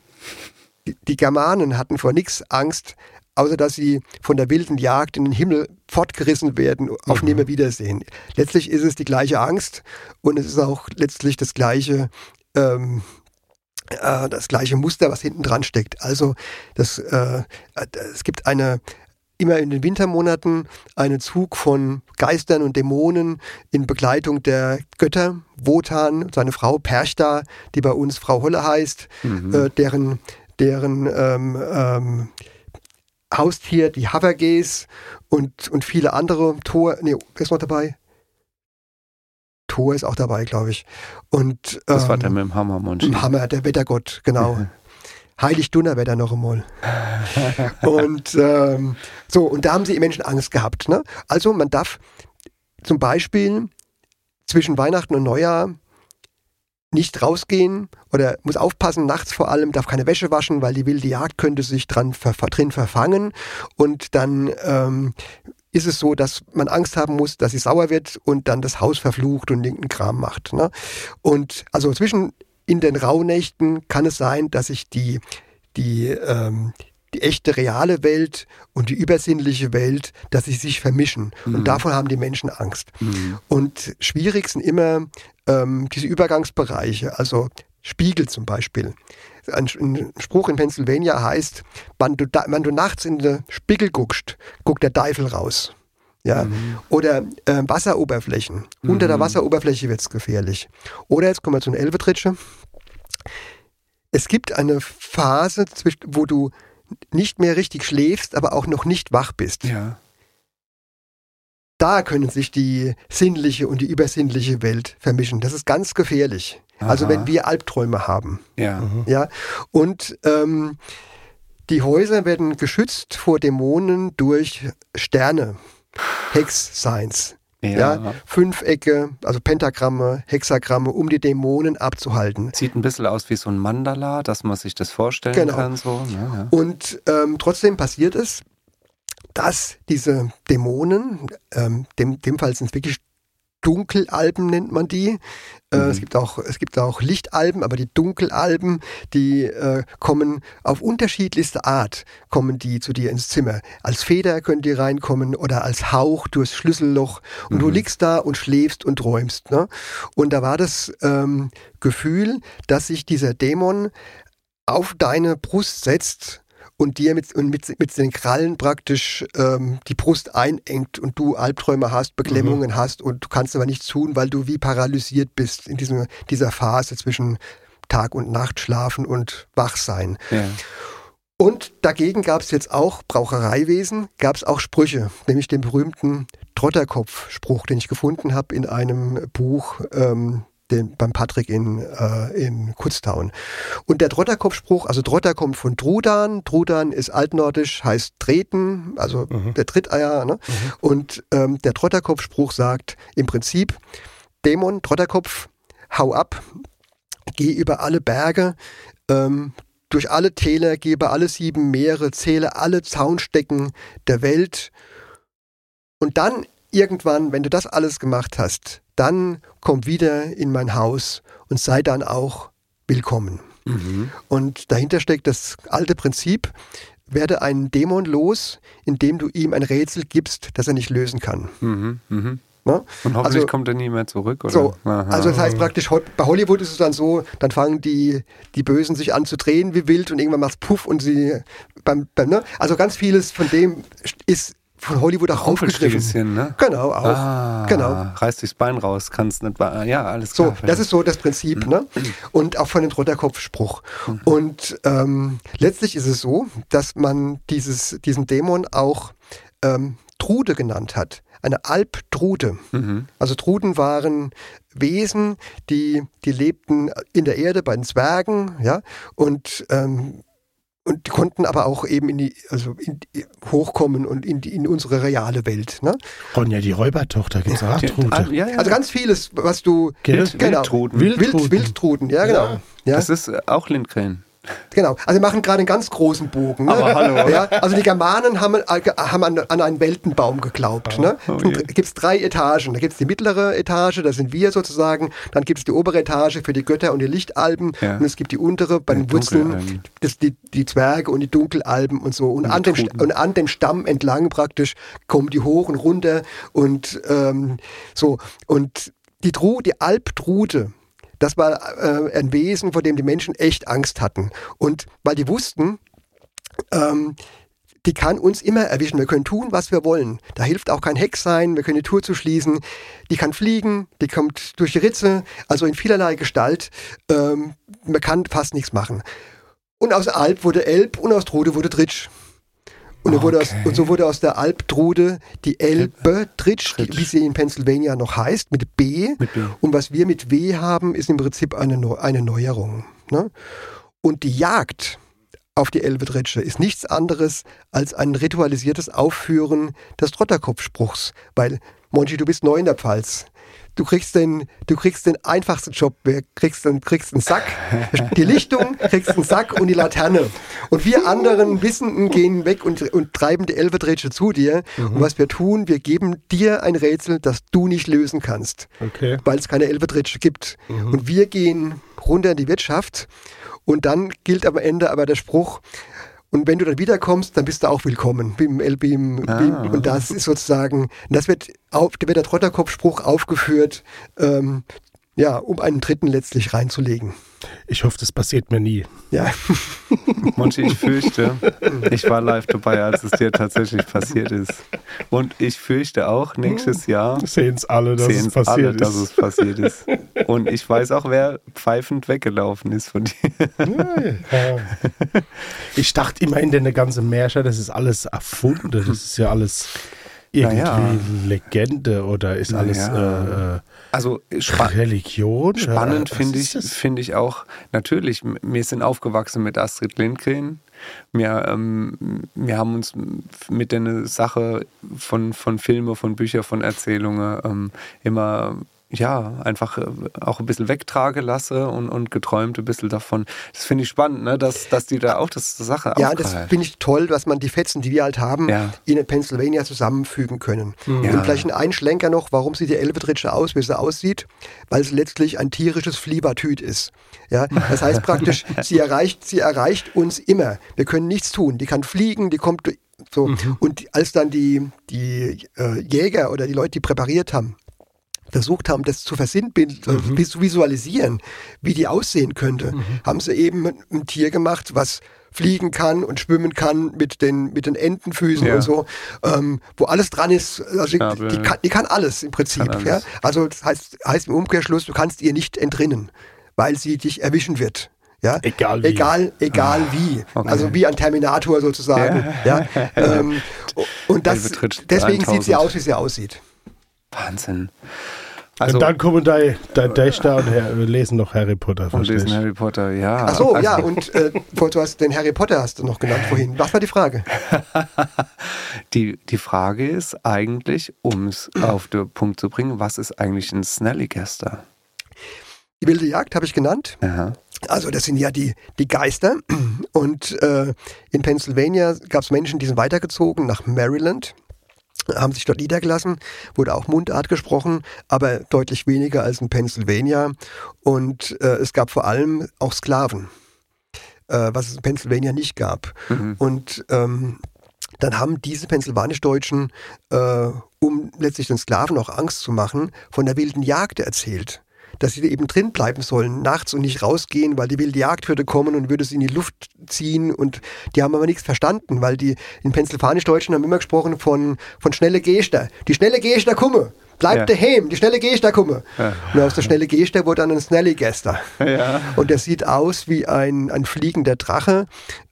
Die Germanen hatten vor nichts Angst, außer dass sie von der wilden Jagd in den Himmel fortgerissen werden, auf Nimmerwiedersehen. Letztlich ist es die gleiche Angst und es ist auch letztlich das gleiche, ähm, äh, das gleiche Muster, was hinten dran steckt. Also das, äh, äh, es gibt eine immer in den Wintermonaten einen Zug von Geistern und Dämonen in Begleitung der Götter, Wotan und seine Frau Perchta, die bei uns Frau Holle heißt, Mhm. äh, deren, deren ähm, ähm, Haustier, die Havergees und, und viele andere. Thor, nee, wer ist noch dabei? Thor ist auch dabei, glaube ich. Und, Das war ähm, der mit dem Hammer, Monchi. im Hammer, der Wettergott, genau. Heilig Dunner wäre da noch einmal. und ähm, so, und da haben sie Menschen Angst gehabt. Ne? Also man darf zum Beispiel zwischen Weihnachten und Neujahr nicht rausgehen oder muss aufpassen, nachts vor allem, darf keine Wäsche waschen, weil die wilde Jagd könnte sich dran ver drin verfangen. Und dann ähm, ist es so, dass man Angst haben muss, dass sie sauer wird und dann das Haus verflucht und irgendeinen Kram macht. Ne? Und also zwischen in den Rauhnächten kann es sein, dass sich die, die, ähm, die echte reale Welt und die übersinnliche Welt, dass sie sich vermischen. Mhm. Und davon haben die Menschen Angst. Mhm. Und schwierig sind immer ähm, diese Übergangsbereiche, also Spiegel zum Beispiel. Ein, ein Spruch in Pennsylvania heißt, wenn du, wenn du nachts in den Spiegel guckst, guckt der Teufel raus. Ja? Mhm. Oder äh, Wasseroberflächen. Unter der Mhm. Wasseroberfläche wird es gefährlich. Oder jetzt kommen wir zu einer Elbetritsche. Es gibt eine Phase, wo du nicht mehr richtig schläfst, aber auch noch nicht wach bist. Ja. Da können sich die sinnliche und die übersinnliche Welt vermischen. Das ist ganz gefährlich. Also Aha. wenn wir Albträume haben. Ja. Mhm. Ja, und ähm, die Häuser werden geschützt vor Dämonen durch Sterne, Hex-Signs. Ja. Ja. Fünfecke, also Pentagramme, Hexagramme, um die Dämonen abzuhalten. Sieht ein bisschen aus wie so ein Mandala, dass man sich das vorstellen Genau. kann. So, ne? ja. Und ähm, trotzdem passiert es, dass diese Dämonen, ähm, dem, Fall sind es wirklich Dunkelalben nennt man die. Äh, Mhm. es, gibt auch, es gibt auch Lichtalben, aber die Dunkelalben, die äh, kommen auf unterschiedlichste Art, kommen die zu dir ins Zimmer. Als Feder können die reinkommen oder als Hauch durchs Schlüsselloch. Und du Mhm. liegst da und schläfst und träumst. Ne? Und da war das ähm, Gefühl, dass sich dieser Dämon auf deine Brust setzt und dir mit, und mit, mit den Krallen praktisch ähm, die Brust einengt und du Albträume hast, Beklemmungen hast und du kannst aber nichts tun, weil du wie paralysiert bist in diesem, dieser Phase zwischen Tag und Nacht, Schlafen und Wachsein. Ja. Und dagegen gab es jetzt auch Brauchereiwesen, gab es auch Sprüche, nämlich den berühmten Trotterkopf-Spruch, den ich gefunden habe in einem Buch ähm, den, beim Patrick in, äh, in Kutztown. Und der Trotterkopf-Spruch, also Trotter kommt von Trudan, Trudan ist altnordisch, heißt treten, also Mhm. der Tritteier. Ne? Und ähm, der Trotterkopf-Spruch sagt im Prinzip, Dämon, Trotterkopf, hau ab, geh über alle Berge, ähm, durch alle Täler, geh über alle sieben Meere, zähle alle Zaunstecken der Welt. Und dann irgendwann, wenn du das alles gemacht hast, dann komm wieder in mein Haus und sei dann auch willkommen. Mhm. Und dahinter steckt das alte Prinzip, werde einen Dämon los, indem du ihm ein Rätsel gibst, das er nicht lösen kann. Mhm. Mhm. Ne? Und hoffentlich Also- kommt er nie mehr zurück, oder? So, also das heißt praktisch, bei Hollywood ist es dann so, dann fangen die, die Bösen sich an zu drehen wie wild und irgendwann macht's Puff und sie beim, beim ne? Also ganz vieles von dem ist von Hollywood auch aufgegriffen. Ne? Genau, auch. Ah, Genau. Reißt das Bein raus, kannst nicht. Ja, alles So, klar. das ist so das Prinzip, ne? Und auch von dem Trotterkopfspruch. Und ähm, letztlich ist es so, dass man dieses, diesen Dämon auch ähm, Trude genannt hat. Eine Albtrude. Mhm. Also Truden waren Wesen, die, die lebten in der Erde bei den Zwergen, ja, und, ähm, und die konnten aber auch eben in die, also in, die- hochkommen und in, die, in unsere reale Welt. Ne? Ronja, die Räubertochter, gibt's auch Die- Trute. ah, ja, ja. Also ganz vieles, was du. Wild, genau. Wildtruden. Wild- Wild, Wildtruden. Wildtruden, ja, genau. Ja. Ja. Das ist äh, auch Lindgren. Genau, also wir machen gerade einen ganz großen Bogen. Ne? Aber hallo. Ja, also die Germanen haben, äh, haben an, an einen Weltenbaum geglaubt. Ne? Oh Und je. gibt es drei Etagen. Da gibt es die mittlere Etage, das sind wir sozusagen. Dann gibt es die obere Etage für die Götter und die Lichtalben. Ja. Und es gibt die untere bei Die den Wurzeln, das, die, die Zwerge und die Dunkelalben und so. Und, Und an dem, und an dem Stamm entlang praktisch kommen die hoch und runter. Und ähm, so. Und die, Tru, die Albtrude, das war äh, ein Wesen, vor dem die Menschen echt Angst hatten. Und weil die wussten, ähm, die kann uns immer erwischen. Wir können tun, was wir wollen. Da hilft auch kein Hex sein. Wir können die Tour zuschließen. Die kann fliegen, die kommt durch die Ritze, also in vielerlei Gestalt. Ähm, man kann fast nichts machen. Und aus Alp wurde Elb und aus Trude wurde Tritsch. Und, dann wurde aus, Okay. und so wurde aus der Alptrude die Elbe Tritsch, die, wie sie in Pennsylvania noch heißt, mit B. Mit B. Und was wir mit W haben, ist im Prinzip eine, eine Neuerung. Ne? Und die Jagd auf die Elbetritsche ist nichts anderes als ein ritualisiertes Aufführen des Trotterkopfspruchs. Weil, Monchi, du bist neu in der Pfalz. Du kriegst den, du kriegst den einfachsten Job. Du kriegst, einen, kriegst einen Sack, die Lichtung, kriegst einen Sack und die Laterne. Und wir anderen Wissenden gehen weg und, und treiben die Elbetritsche zu dir. Und was wir tun, wir geben dir ein Rätsel, das du nicht lösen kannst Okay. weil es keine Elbetritsche gibt. Und wir gehen runter in die Wirtschaft und dann gilt am Ende aber der Spruch, Und wenn du dann wiederkommst, dann bist du auch willkommen. Beim, beim, Ah. und das ist sozusagen, das wird, auf, da wird der Trotterkopfspruch aufgeführt, ähm, ja, um einen dritten letztlich reinzulegen. Ich hoffe, das passiert mir nie. Ja, Monchi, ich fürchte, ich war live dabei, als es dir tatsächlich passiert ist. Und ich fürchte auch, nächstes Jahr Sehen es alle, dass sehen es passiert alle, ist. dass es passiert ist. Und ich weiß auch, wer pfeifend weggelaufen ist von dir. Ja. Ich dachte immer in der ganzen Märchen, das ist alles erfunden. Das ist ja alles irgendwie Naja. Legende oder ist alles Naja. äh, äh, Also spa Religion? spannend Ja, finde ich, das? finde ich auch, natürlich, wir sind aufgewachsen mit Astrid Lindgren. Wir, ähm, wir haben uns mit der Sache von, von Filmen, von Büchern, von Erzählungen ähm, immer ja, einfach äh, auch ein bisschen wegtragen lasse und, und geträumt ein bisschen davon. Das finde ich spannend, ne? dass, dass die da auch das Sache ja das aufgreifen. finde ich toll, dass man die Fetzen, die wir halt haben, Ja. in Pennsylvania zusammenfügen können. Ja. Und vielleicht ein Schlenker noch, warum sieht die Elbetritsche aus, wie sie aussieht? Weil sie letztlich ein tierisches Fliebertüt ist. Ja, das heißt praktisch, sie erreicht, sie erreicht uns immer. Wir können nichts tun. Die kann fliegen, die kommt so. Und als dann die, die äh, Jäger oder die Leute, die präpariert haben, versucht haben, das zu versinnbildlichen, äh, zu visualisieren, wie die aussehen könnte, haben sie eben ein Tier gemacht, was fliegen kann und schwimmen kann mit den, mit den Entenfüßen Ja. und so, ähm, wo alles dran ist. Also die, Schnabel. die, kann, die kann alles im Prinzip. Alles. Ja? Also das heißt, heißt im Umkehrschluss, du kannst ihr nicht entrinnen, weil sie dich erwischen wird. Ja? Egal wie. Egal, egal wie. Ah, okay. Also wie ein Terminator sozusagen. Ja. Ähm, und das, deswegen sieht sie 1000. aus, wie sie aussieht. Wahnsinn. Also, und dann kommen dein, dein Dächter und Herr, lesen noch Harry Potter. und lesen du? Harry Potter, ja. Ach so, Also, ja, und äh, du hast den Harry Potter hast du noch genannt vorhin. Was war die Frage? Die, die Frage ist eigentlich, um es auf den Punkt zu bringen, was ist eigentlich ein Snallygaster? Die wilde Jagd habe ich genannt. Aha. Also das sind ja die, die Geister. Und äh, in Pennsylvania gab es Menschen, die sind weitergezogen nach Maryland, haben sich dort niedergelassen, wurde auch Mundart gesprochen, aber deutlich weniger als in Pennsylvania. Und äh, es gab vor allem auch Sklaven, äh, was es in Pennsylvania nicht gab. Mhm. Und ähm, dann haben diese Pennsylvanisch-Deutschen, äh, um letztlich den Sklaven auch Angst zu machen, von der wilden Jagd erzählt. Dass sie eben drin bleiben sollen, nachts und nicht rausgehen, weil die wilde Jagd würde kommen und würde sie in die Luft ziehen. Und die haben aber nichts verstanden, weil die in Pennsylvanisch-Deutschen haben immer gesprochen von, von schnelle Gester. Die schnelle Gester komme. Bleib Ja. daheim, die schnelle Gester komme. Ja. Und aus der schnelle Gester wurde dann ein Snelly Gester. Ja. Und der sieht aus wie ein, ein fliegender Drache.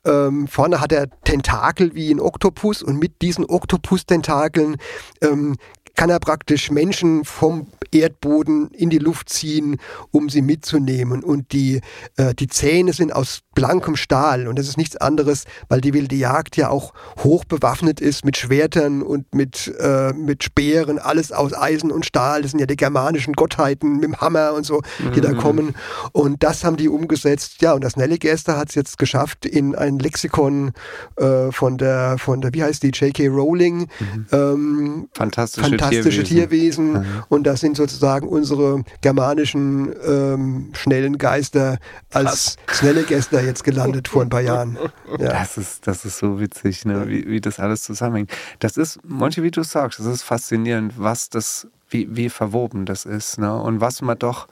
Ähm, vorne hat er Tentakel wie ein Oktopus und mit diesen Oktopus-Tentakeln ähm, kann er praktisch Menschen vom Erdboden in die Luft ziehen, um sie mitzunehmen. Und die, äh, die Zähne sind aus blankem Stahl. Und das ist nichts anderes, weil die wilde Jagd ja auch hoch bewaffnet ist mit Schwertern und mit, äh, mit Speeren, alles aus Eisen und Stahl. Das sind ja die germanischen Gottheiten mit dem Hammer und so, die da kommen. Und das haben die umgesetzt. Ja, und das Nelligester hat es jetzt geschafft, in ein Lexikon äh, von der, von der, wie heißt die, J.K. Rowling, ähm, Fantastische, fantastische Tierwesen. Tierwesen. Und das sind sozusagen unsere germanischen ähm, schnellen Geister als schnelle Geister jetzt gelandet vor ein paar Jahren. Ja. Das ist, das ist so witzig, ne? wie, wie das alles zusammenhängt. Das ist, manche, wie du sagst, das ist faszinierend, was das, wie, wie verwoben das ist. Ne? Und was man doch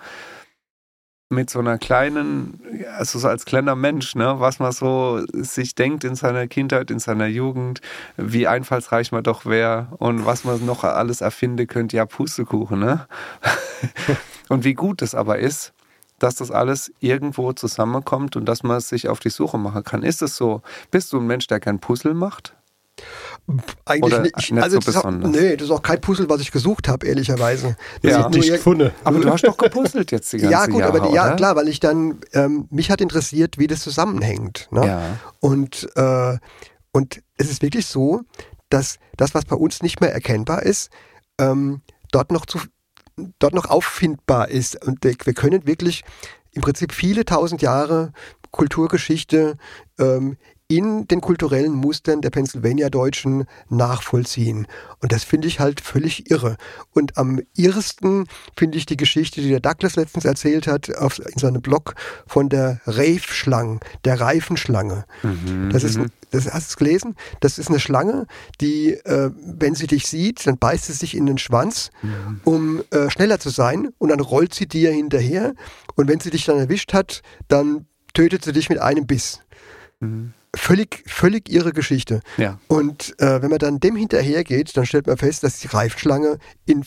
mit so einer kleinen, also so als kleiner Mensch, ne, was man so sich denkt in seiner Kindheit, in seiner Jugend, wie einfallsreich man doch wäre und was man noch alles erfinden könnte, ja, Pustekuchen, ne? und wie gut es aber ist, dass das alles irgendwo zusammenkommt und dass man sich auf die Suche machen kann. Ist es so? Bist du ein Mensch, der kein Puzzle macht? Eigentlich Oder nicht. nicht also so das ist auch, besonders? nee, das ist auch kein Puzzle, was ich gesucht habe, ehrlicherweise. Das Ja. nur Nicht gefunden. Aber du hast doch gepuzzelt jetzt die ganze ja, gut, Jahre, aber die, ja, klar, weil ich dann, ähm, mich hat interessiert, wie das zusammenhängt. Ne? Ja. Und, äh, und es ist wirklich so, dass das, was bei uns nicht mehr erkennbar ist, ähm, dort noch zu, dort noch auffindbar ist. Und wir können wirklich im Prinzip viele tausend Jahre Kulturgeschichte ähm, in den kulturellen Mustern der Pennsylvania-Deutschen nachvollziehen. Und das finde ich halt völlig irre. Und am irresten finde ich die Geschichte, die der Douglas letztens erzählt hat, auf, in seinem Blog von der Rave-Schlange, der Reifenschlange. Mhm. Das ist, das, hast du es gelesen? Das ist eine Schlange, die, äh, wenn sie dich sieht, dann beißt sie sich in den Schwanz, Mhm. um äh, schneller zu sein und dann rollt sie dir hinterher und wenn sie dich dann erwischt hat, dann tötet sie dich mit einem Biss. Mhm. Völlig, völlig ihre Geschichte. Ja. Und äh, wenn man dann dem hinterhergeht, dann stellt man fest, dass die Reifenschlange in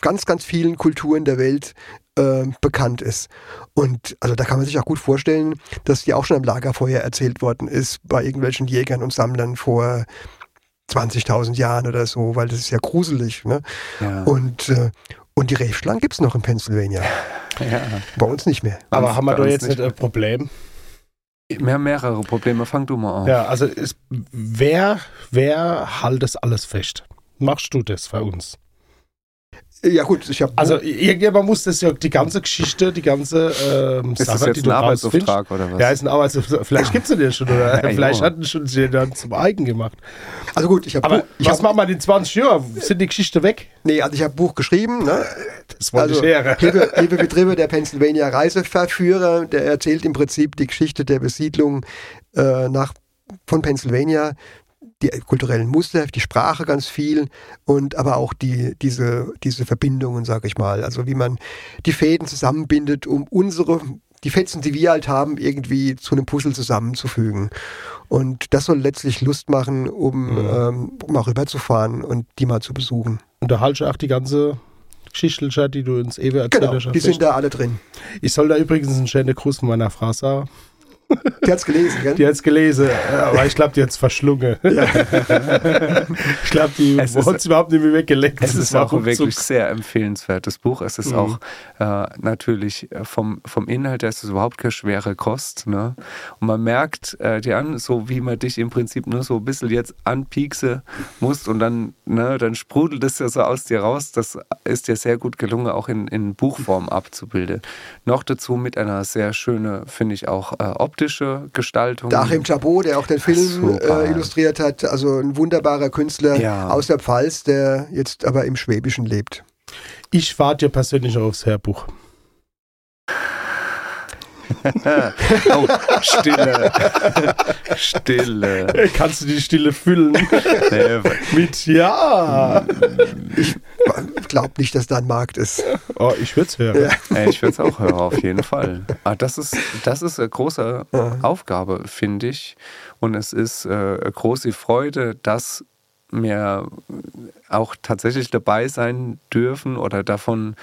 ganz, ganz vielen Kulturen der Welt äh, bekannt ist. Und also da kann man sich auch gut vorstellen, dass die auch schon am Lagerfeuer erzählt worden ist bei irgendwelchen Jägern und Sammlern vor 20.000 Jahren oder so, weil das ist ja gruselig. Ne? Ja. Und, äh, und die Reifschlangen gibt es noch in Pennsylvania. ja. Bei uns nicht mehr. Aber haben wir da jetzt nicht ein Problem? Wir haben mehrere Probleme. Fang du mal an. Ja, also ist, wer, wer hält das alles fest? Machst du das für uns? Ja gut, ich habe Also irgendjemand muss das ja, die ganze Geschichte, die ganze ähm, Ist das Sache, jetzt die ein. Arbeitsauftrag oder was? Ja, ist ein Arbeitsauftrag. Vielleicht gibt es den ja schon, oder Ja, vielleicht hatten schon sie dann zum Eigen gemacht. also gut, ich habe Aber ich was hab, machen wir in 20 Jahren? Sind die Geschichte weg? nee, also ich habe Buch geschrieben, ne? Das wollte Also, ich hören. liebe, liebe Betriebe der Pennsylvania Reiseverführer, der erzählt im Prinzip die Geschichte der Besiedlung äh, nach, von Pennsylvania, die kulturellen Muster, die Sprache ganz viel und aber auch die, diese, diese Verbindungen, sage ich mal. Also wie man die Fäden zusammenbindet, um unsere, die Fetzen, die wir halt haben, irgendwie zu einem Puzzle zusammenzufügen. Und das soll letztlich Lust machen, um, Mhm. ähm, um auch rüberzufahren und die mal zu besuchen. Und da halte ich auch die ganze Geschichte, die du uns eben erzählt Genau, hast. die sind da alle drin. Ich soll da übrigens einen schönen Gruß von meiner Frau sagen. Die hat's gelesen, gell? Die hat es gelesen, aber ich glaube, die hat es verschlungen. ich glaube, die Es ist- hat es überhaupt nicht mehr weggeleckt. Es Das ist auch ein wirklich sehr empfehlenswertes Buch. Es ist Mhm. auch äh, natürlich äh, vom, vom Inhalt her ist es überhaupt keine schwere Kost. Ne? Und man merkt äh, dir an, so wie man dich im Prinzip nur so ein bisschen jetzt anpiekse muss und dann, ne, dann sprudelt es ja so aus dir raus. Das ist dir sehr gut gelungen, auch in, in Buchform abzubilden. Noch dazu mit einer sehr schönen, finde ich auch, äh, optische Gestaltung. Der Achim Chabot, der auch den Film äh, illustriert hat, also ein wunderbarer Künstler Ja. aus der Pfalz, der jetzt aber im Schwäbischen lebt. Ich warte ja persönlich aufs Hörbuch. oh, Stille. Stille. Kannst du die Stille füllen mit Ja? Ich glaube nicht, dass da ein Markt ist. Oh, ich würde es hören. Ja. Ja, ich würde es auch hören, auf jeden Fall. Aber das ist, das ist eine große Aufgabe, finde ich. Und es ist äh, eine große Freude, dass wir auch tatsächlich dabei sein dürfen oder davon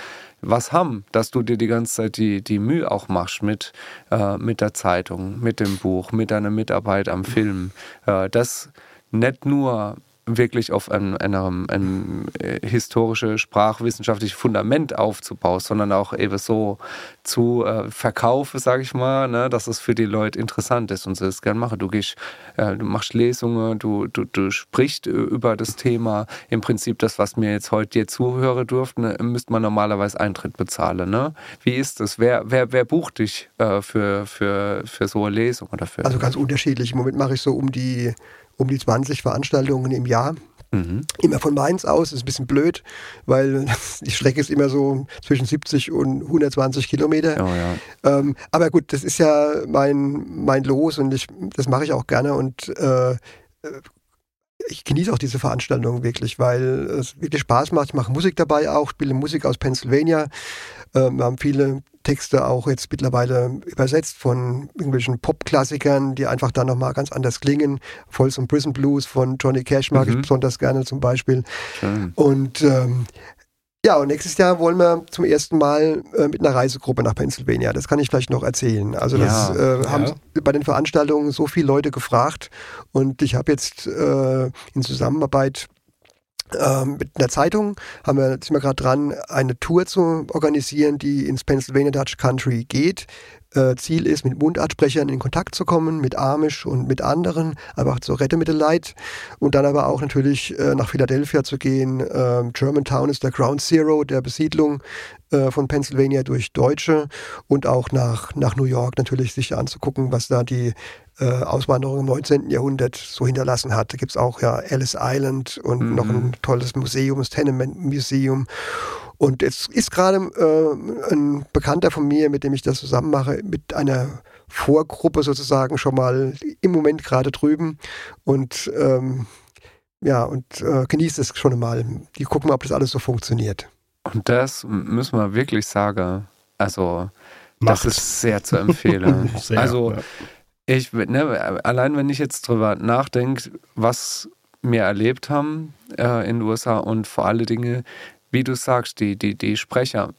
was haben, dass du dir die ganze Zeit die, die Mühe auch machst mit, äh, mit der Zeitung, mit dem Buch, mit deiner Mitarbeit am Film. Äh, das nicht nur wirklich auf einem, einem, einem äh, historische, sprachwissenschaftliche Fundament aufzubauen, sondern auch eben so zu äh, verkaufen, sage ich mal, ne, dass es für die Leute interessant ist und sie es gerne machen. Du gehst, äh, du machst Lesungen, du, du, du sprichst äh, über das Thema. Im Prinzip das, was mir jetzt heute dir zuhören durften, ne, müsste man normalerweise Eintritt bezahlen. Ne? Wie ist das? Wer, wer, wer bucht dich äh, für, für, für so eine Lesung oder für? Also ganz unterschiedlich. Im Moment mache ich so um die, um die 20 Veranstaltungen im Jahr. mhm. Immer von Mainz aus, ist ein bisschen blöd, weil die Strecke ist immer so zwischen 70 und 120 Kilometer. Oh, ja. Ähm, aber gut, das ist ja mein, mein Los und ich, das mache ich auch gerne und äh, ich genieße auch diese Veranstaltung wirklich, weil es wirklich Spaß macht. Ich mache Musik dabei auch, spiele Musik aus Pennsylvania. Ähm, wir haben viele Texte auch jetzt mittlerweile übersetzt von irgendwelchen Pop-Klassikern, die einfach dann nochmal ganz anders klingen. Folsom Prison Blues von Johnny Cash mag Mhm. ich besonders gerne zum Beispiel. Schön. Und ähm, ja, und nächstes Jahr wollen wir zum ersten Mal äh, mit einer Reisegruppe nach Pennsylvania. Das kann ich vielleicht noch erzählen. Also das Ja, äh, haben bei den Veranstaltungen so viele Leute gefragt und ich habe jetzt äh, in Zusammenarbeit ähm, mit einer Zeitung haben wir, sind wir gerade dran, eine Tour zu organisieren, die ins Pennsylvania Dutch Country geht. Äh, Ziel ist, mit Mundartsprechern in Kontakt zu kommen, mit Amish und mit anderen, einfach zur Rettemittelleid und dann aber auch natürlich äh, nach Philadelphia zu gehen. Ähm, Germantown ist der Ground Zero der Besiedlung äh, von Pennsylvania durch Deutsche und auch nach, nach New York natürlich sich anzugucken, was da die äh, Auswanderung im 19. Jahrhundert so hinterlassen hat. Da gibt es auch ja Ellis Island und Mhm. noch ein tolles Museum, das Tenement Museum. Und jetzt ist gerade äh, ein Bekannter von mir, mit dem ich das zusammen mache, mit einer Vorgruppe sozusagen schon mal im Moment gerade drüben und ähm, ja, und äh, genießt es schon mal. Die gucken mal, ob das alles so funktioniert. Und das müssen wir wirklich sagen. Also, Macht. das ist sehr zu empfehlen. Sehr, also, ja. ich, ne, allein wenn ich jetzt drüber nachdenke, was wir erlebt haben äh, in den USA und vor alle Dinge, wie du sagst, die, die, die Sprecher,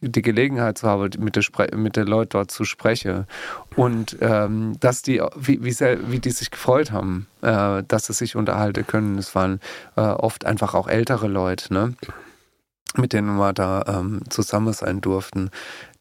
die Gelegenheit zu haben, mit den Spre mit den Leuten dort zu sprechen und ähm, dass die, wie, wie, sehr, wie die sich gefreut haben, äh, dass sie sich unterhalten können. Es waren äh, oft einfach auch ältere Leute, ne? mit denen wir da ähm, zusammen sein durften.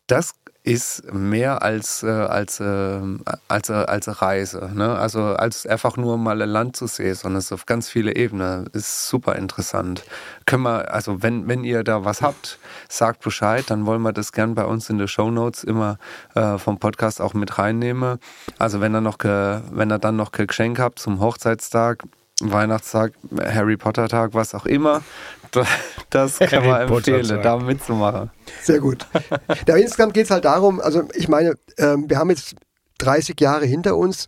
Das ist mehr als, äh, als, äh, als, äh, als Reise. Ne? Also als einfach nur mal ein Land zu sehen, sondern es ist auf ganz viele Ebenen. Ist super interessant. Können wir, also wenn, wenn ihr da was habt, sagt Bescheid, dann wollen wir das gern bei uns in den Show Notes immer äh, vom Podcast auch mit reinnehmen. Also wenn ihr noch wenn ihr dann noch Geschenk habt zum Hochzeitstag, Weihnachtstag, Harry Potter Tag, was auch immer, das kann man Harry empfehlen, da mitzumachen. Sehr gut. Ja, insgesamt geht es halt darum, also ich meine, ähm, wir haben jetzt 30 Jahre hinter uns,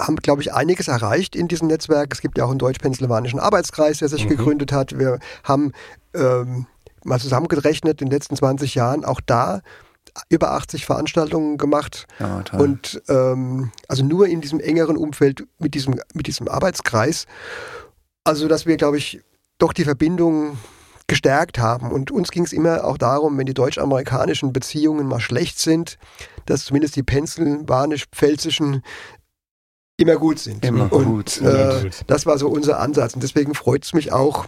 haben, glaube ich, einiges erreicht in diesem Netzwerk. Es gibt ja auch einen deutsch-pennsylvanischen Arbeitskreis, der sich Mhm. gegründet hat. Wir haben ähm, mal zusammengerechnet in den letzten 20 Jahren auch da über 80 Veranstaltungen gemacht. Ja. Und ähm, also nur in diesem engeren Umfeld mit diesem, mit diesem Arbeitskreis. Also, dass wir, glaube ich, doch die Verbindung gestärkt haben. Und uns ging es immer auch darum, wenn die deutsch-amerikanischen Beziehungen mal schlecht sind, dass zumindest die pennsylvanisch-pfälzischen immer gut sind. Immer und, gut. Äh, gut. das war so unser Ansatz. Und deswegen freut es mich auch,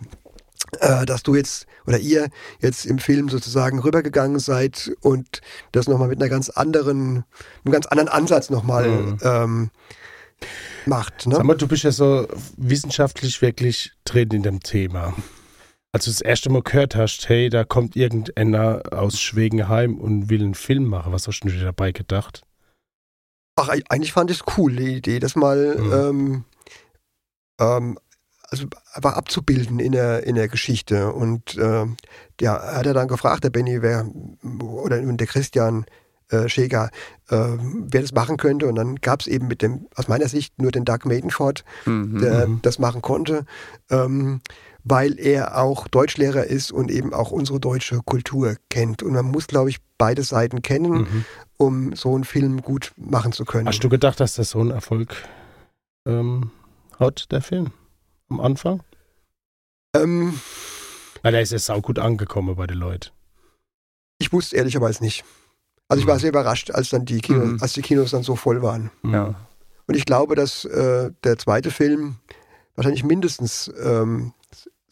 äh, dass du jetzt oder ihr jetzt im Film sozusagen rübergegangen seid und das nochmal mit einer ganz anderen, einem ganz anderen Ansatz nochmal Mhm. ähm, macht. Ne? Sag mal, du bist ja so wissenschaftlich wirklich drin in dem Thema. Als du das erste Mal gehört hast, hey, da kommt irgendeiner aus Schwegenheim und will einen Film machen, was hast du dir dabei gedacht? Ach, eig- eigentlich fand ich es cool, die Idee, das mal Mhm. ähm, ähm, also einfach abzubilden in der, in der Geschichte. Und ähm, der hat er dann gefragt, der Benny, wer oder der Christian äh, Schäger, äh, wer das machen könnte. Und dann gab es eben mit dem, aus meiner Sicht, nur den Doug Maidenford, Mhm. der Mhm. das machen konnte, ähm, weil er auch Deutschlehrer ist und eben auch unsere deutsche Kultur kennt. Und man muss, glaube ich, beide Seiten kennen, Mhm. um so einen Film gut machen zu können. Hast du gedacht, dass das so einen Erfolg ähm, hat, der Film? Am Anfang? ähm, Weil er ist ja saugut angekommen bei den Leuten. ich wusste ehrlicherweise nicht. Also ich Mhm. war sehr überrascht, als dann die Kinos, Mhm. als die Kinos dann so voll waren. Mhm. Ja. Und ich glaube, dass äh, der zweite Film wahrscheinlich mindestens ähm,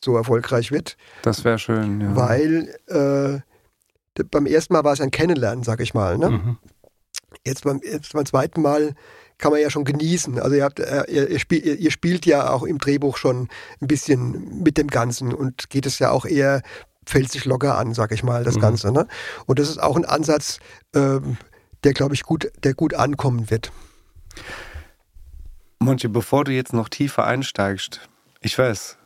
so erfolgreich wird, Das wäre schön, ja. weil äh, beim ersten Mal war es ein Kennenlernen, sag ich mal. Ne? Mhm. Jetzt, beim, jetzt beim zweiten Mal kann man ja schon genießen. Also ihr, habt, äh, ihr, ihr, spiel, ihr spielt ja auch im Drehbuch schon ein bisschen mit dem Ganzen und geht es ja auch eher pfälzisch locker an, sag ich mal, das Mhm. Ganze. Ne? Und das ist auch ein Ansatz, ähm, der, glaube ich, gut, der gut ankommen wird. Monchi, bevor du jetzt noch tiefer einsteigst, ich weiß,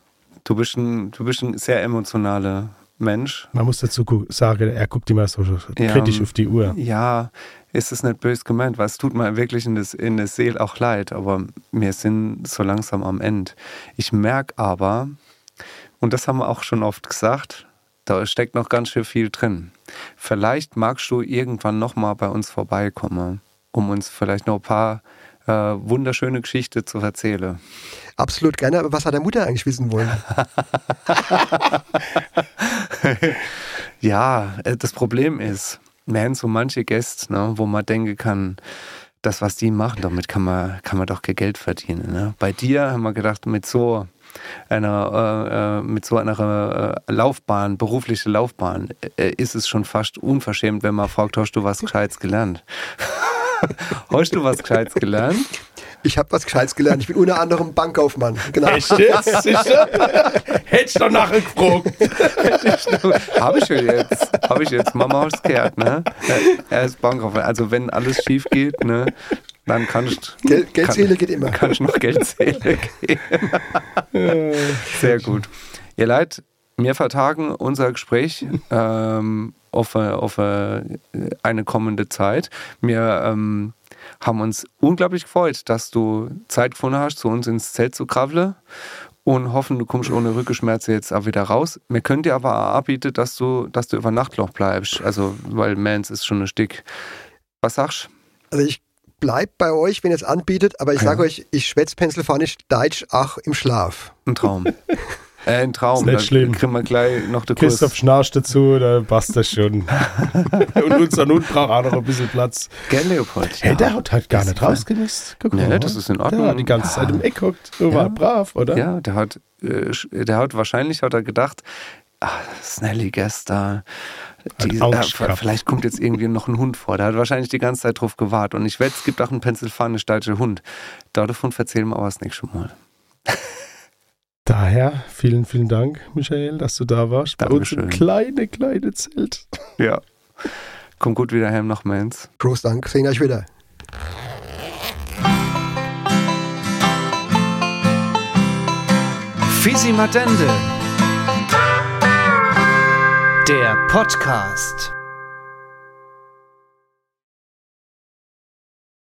du bist ein, du bist ein sehr emotionaler Mensch. Man muss dazu sagen, er guckt immer so Ja, kritisch auf die Uhr. Ja, ist es nicht böse gemeint, weil es tut mir wirklich in, das, in der Seele auch leid, aber wir sind so langsam am Ende. Ich merke aber, und das haben wir auch schon oft gesagt, da steckt noch ganz schön viel drin. Vielleicht magst du irgendwann nochmal bei uns vorbeikommen, um uns vielleicht noch ein paar äh, wunderschöne Geschichten zu erzählen. Absolut gerne, aber was hat der Mutter eigentlich wissen wollen? Ja, äh, das Problem ist, wir haben so manche Gäste, ne, wo man denken kann, das, was die machen, damit kann man, kann man doch kein Geld verdienen. Ne? Bei dir haben wir gedacht, mit so einer, äh, äh, mit so einer äh, Laufbahn, berufliche Laufbahn, äh, ist es schon fast unverschämt, wenn man fragt, hast du was Gescheites gelernt? Hast du was Gescheites gelernt? Ich habe was Gescheites gelernt. Ich bin unter anderem Bankkaufmann. Genau. Echt jetzt? Sicher? Hättest du doch nachher gefragt. Habe ich schon jetzt. Habe ich jetzt. Mama hat's gehört, ne? Er ist Bankkaufmann. Also wenn alles schief geht, ne, dann kann ich, Gel Geldzähle geht immer. kann ich noch Geldzähle gehen. Sehr gut. Ihr Leid, wir vertagen unser Gespräch ähm, auf, auf äh, eine kommende Zeit. Wir ähm, haben uns unglaublich gefreut, dass du Zeit gefunden hast, zu uns ins Zelt zu kravle und hoffen, du kommst ohne Rückenschmerzen jetzt auch wieder raus. Wir können dir aber auch anbieten, dass du, dass du über Nacht noch bleibst. Also, weil Mans ist schon ein Stück. Was sagst Also ich bleib bei euch, wenn ihr es anbietet, aber ich Ja. sage euch, ich schwätze Pennsylvanisch Deutsch auch im Schlaf. Ein Traum. äh, ein Traum. Ist nicht Da schlimm. kriegen wir gleich noch den Kurs. Christoph schnarcht dazu, da passt das schon. Und unser Hund braucht auch noch ein bisschen Platz. Gell, Leopold? Hey, der hat halt gar Das nicht rausgemisst. Guck Nee, mal. das ist in Der Ordnung. hat die ganze Zeit im Eck hockt. Du Ja. war brav, oder? Ja, der hat, äh, der hat wahrscheinlich hat er gedacht, ah, Snelly gestern, die, äh, vielleicht kommt jetzt irgendwie noch ein Hund vor. Der hat wahrscheinlich die ganze Zeit drauf gewartet. Und ich wette, es gibt auch einen pennsylvanisch-deutschen Hund. Davon erzählen wir aber das nächste Mal. Daher vielen, vielen Dank, Michael, dass du da warst. Bei uns im Dankeschön. kleine, kleine Zelt. Ja. Komm gut wieder heim nach Mainz. Prost, Dank. Sehen euch wieder. Fisi Madende. Der Podcast.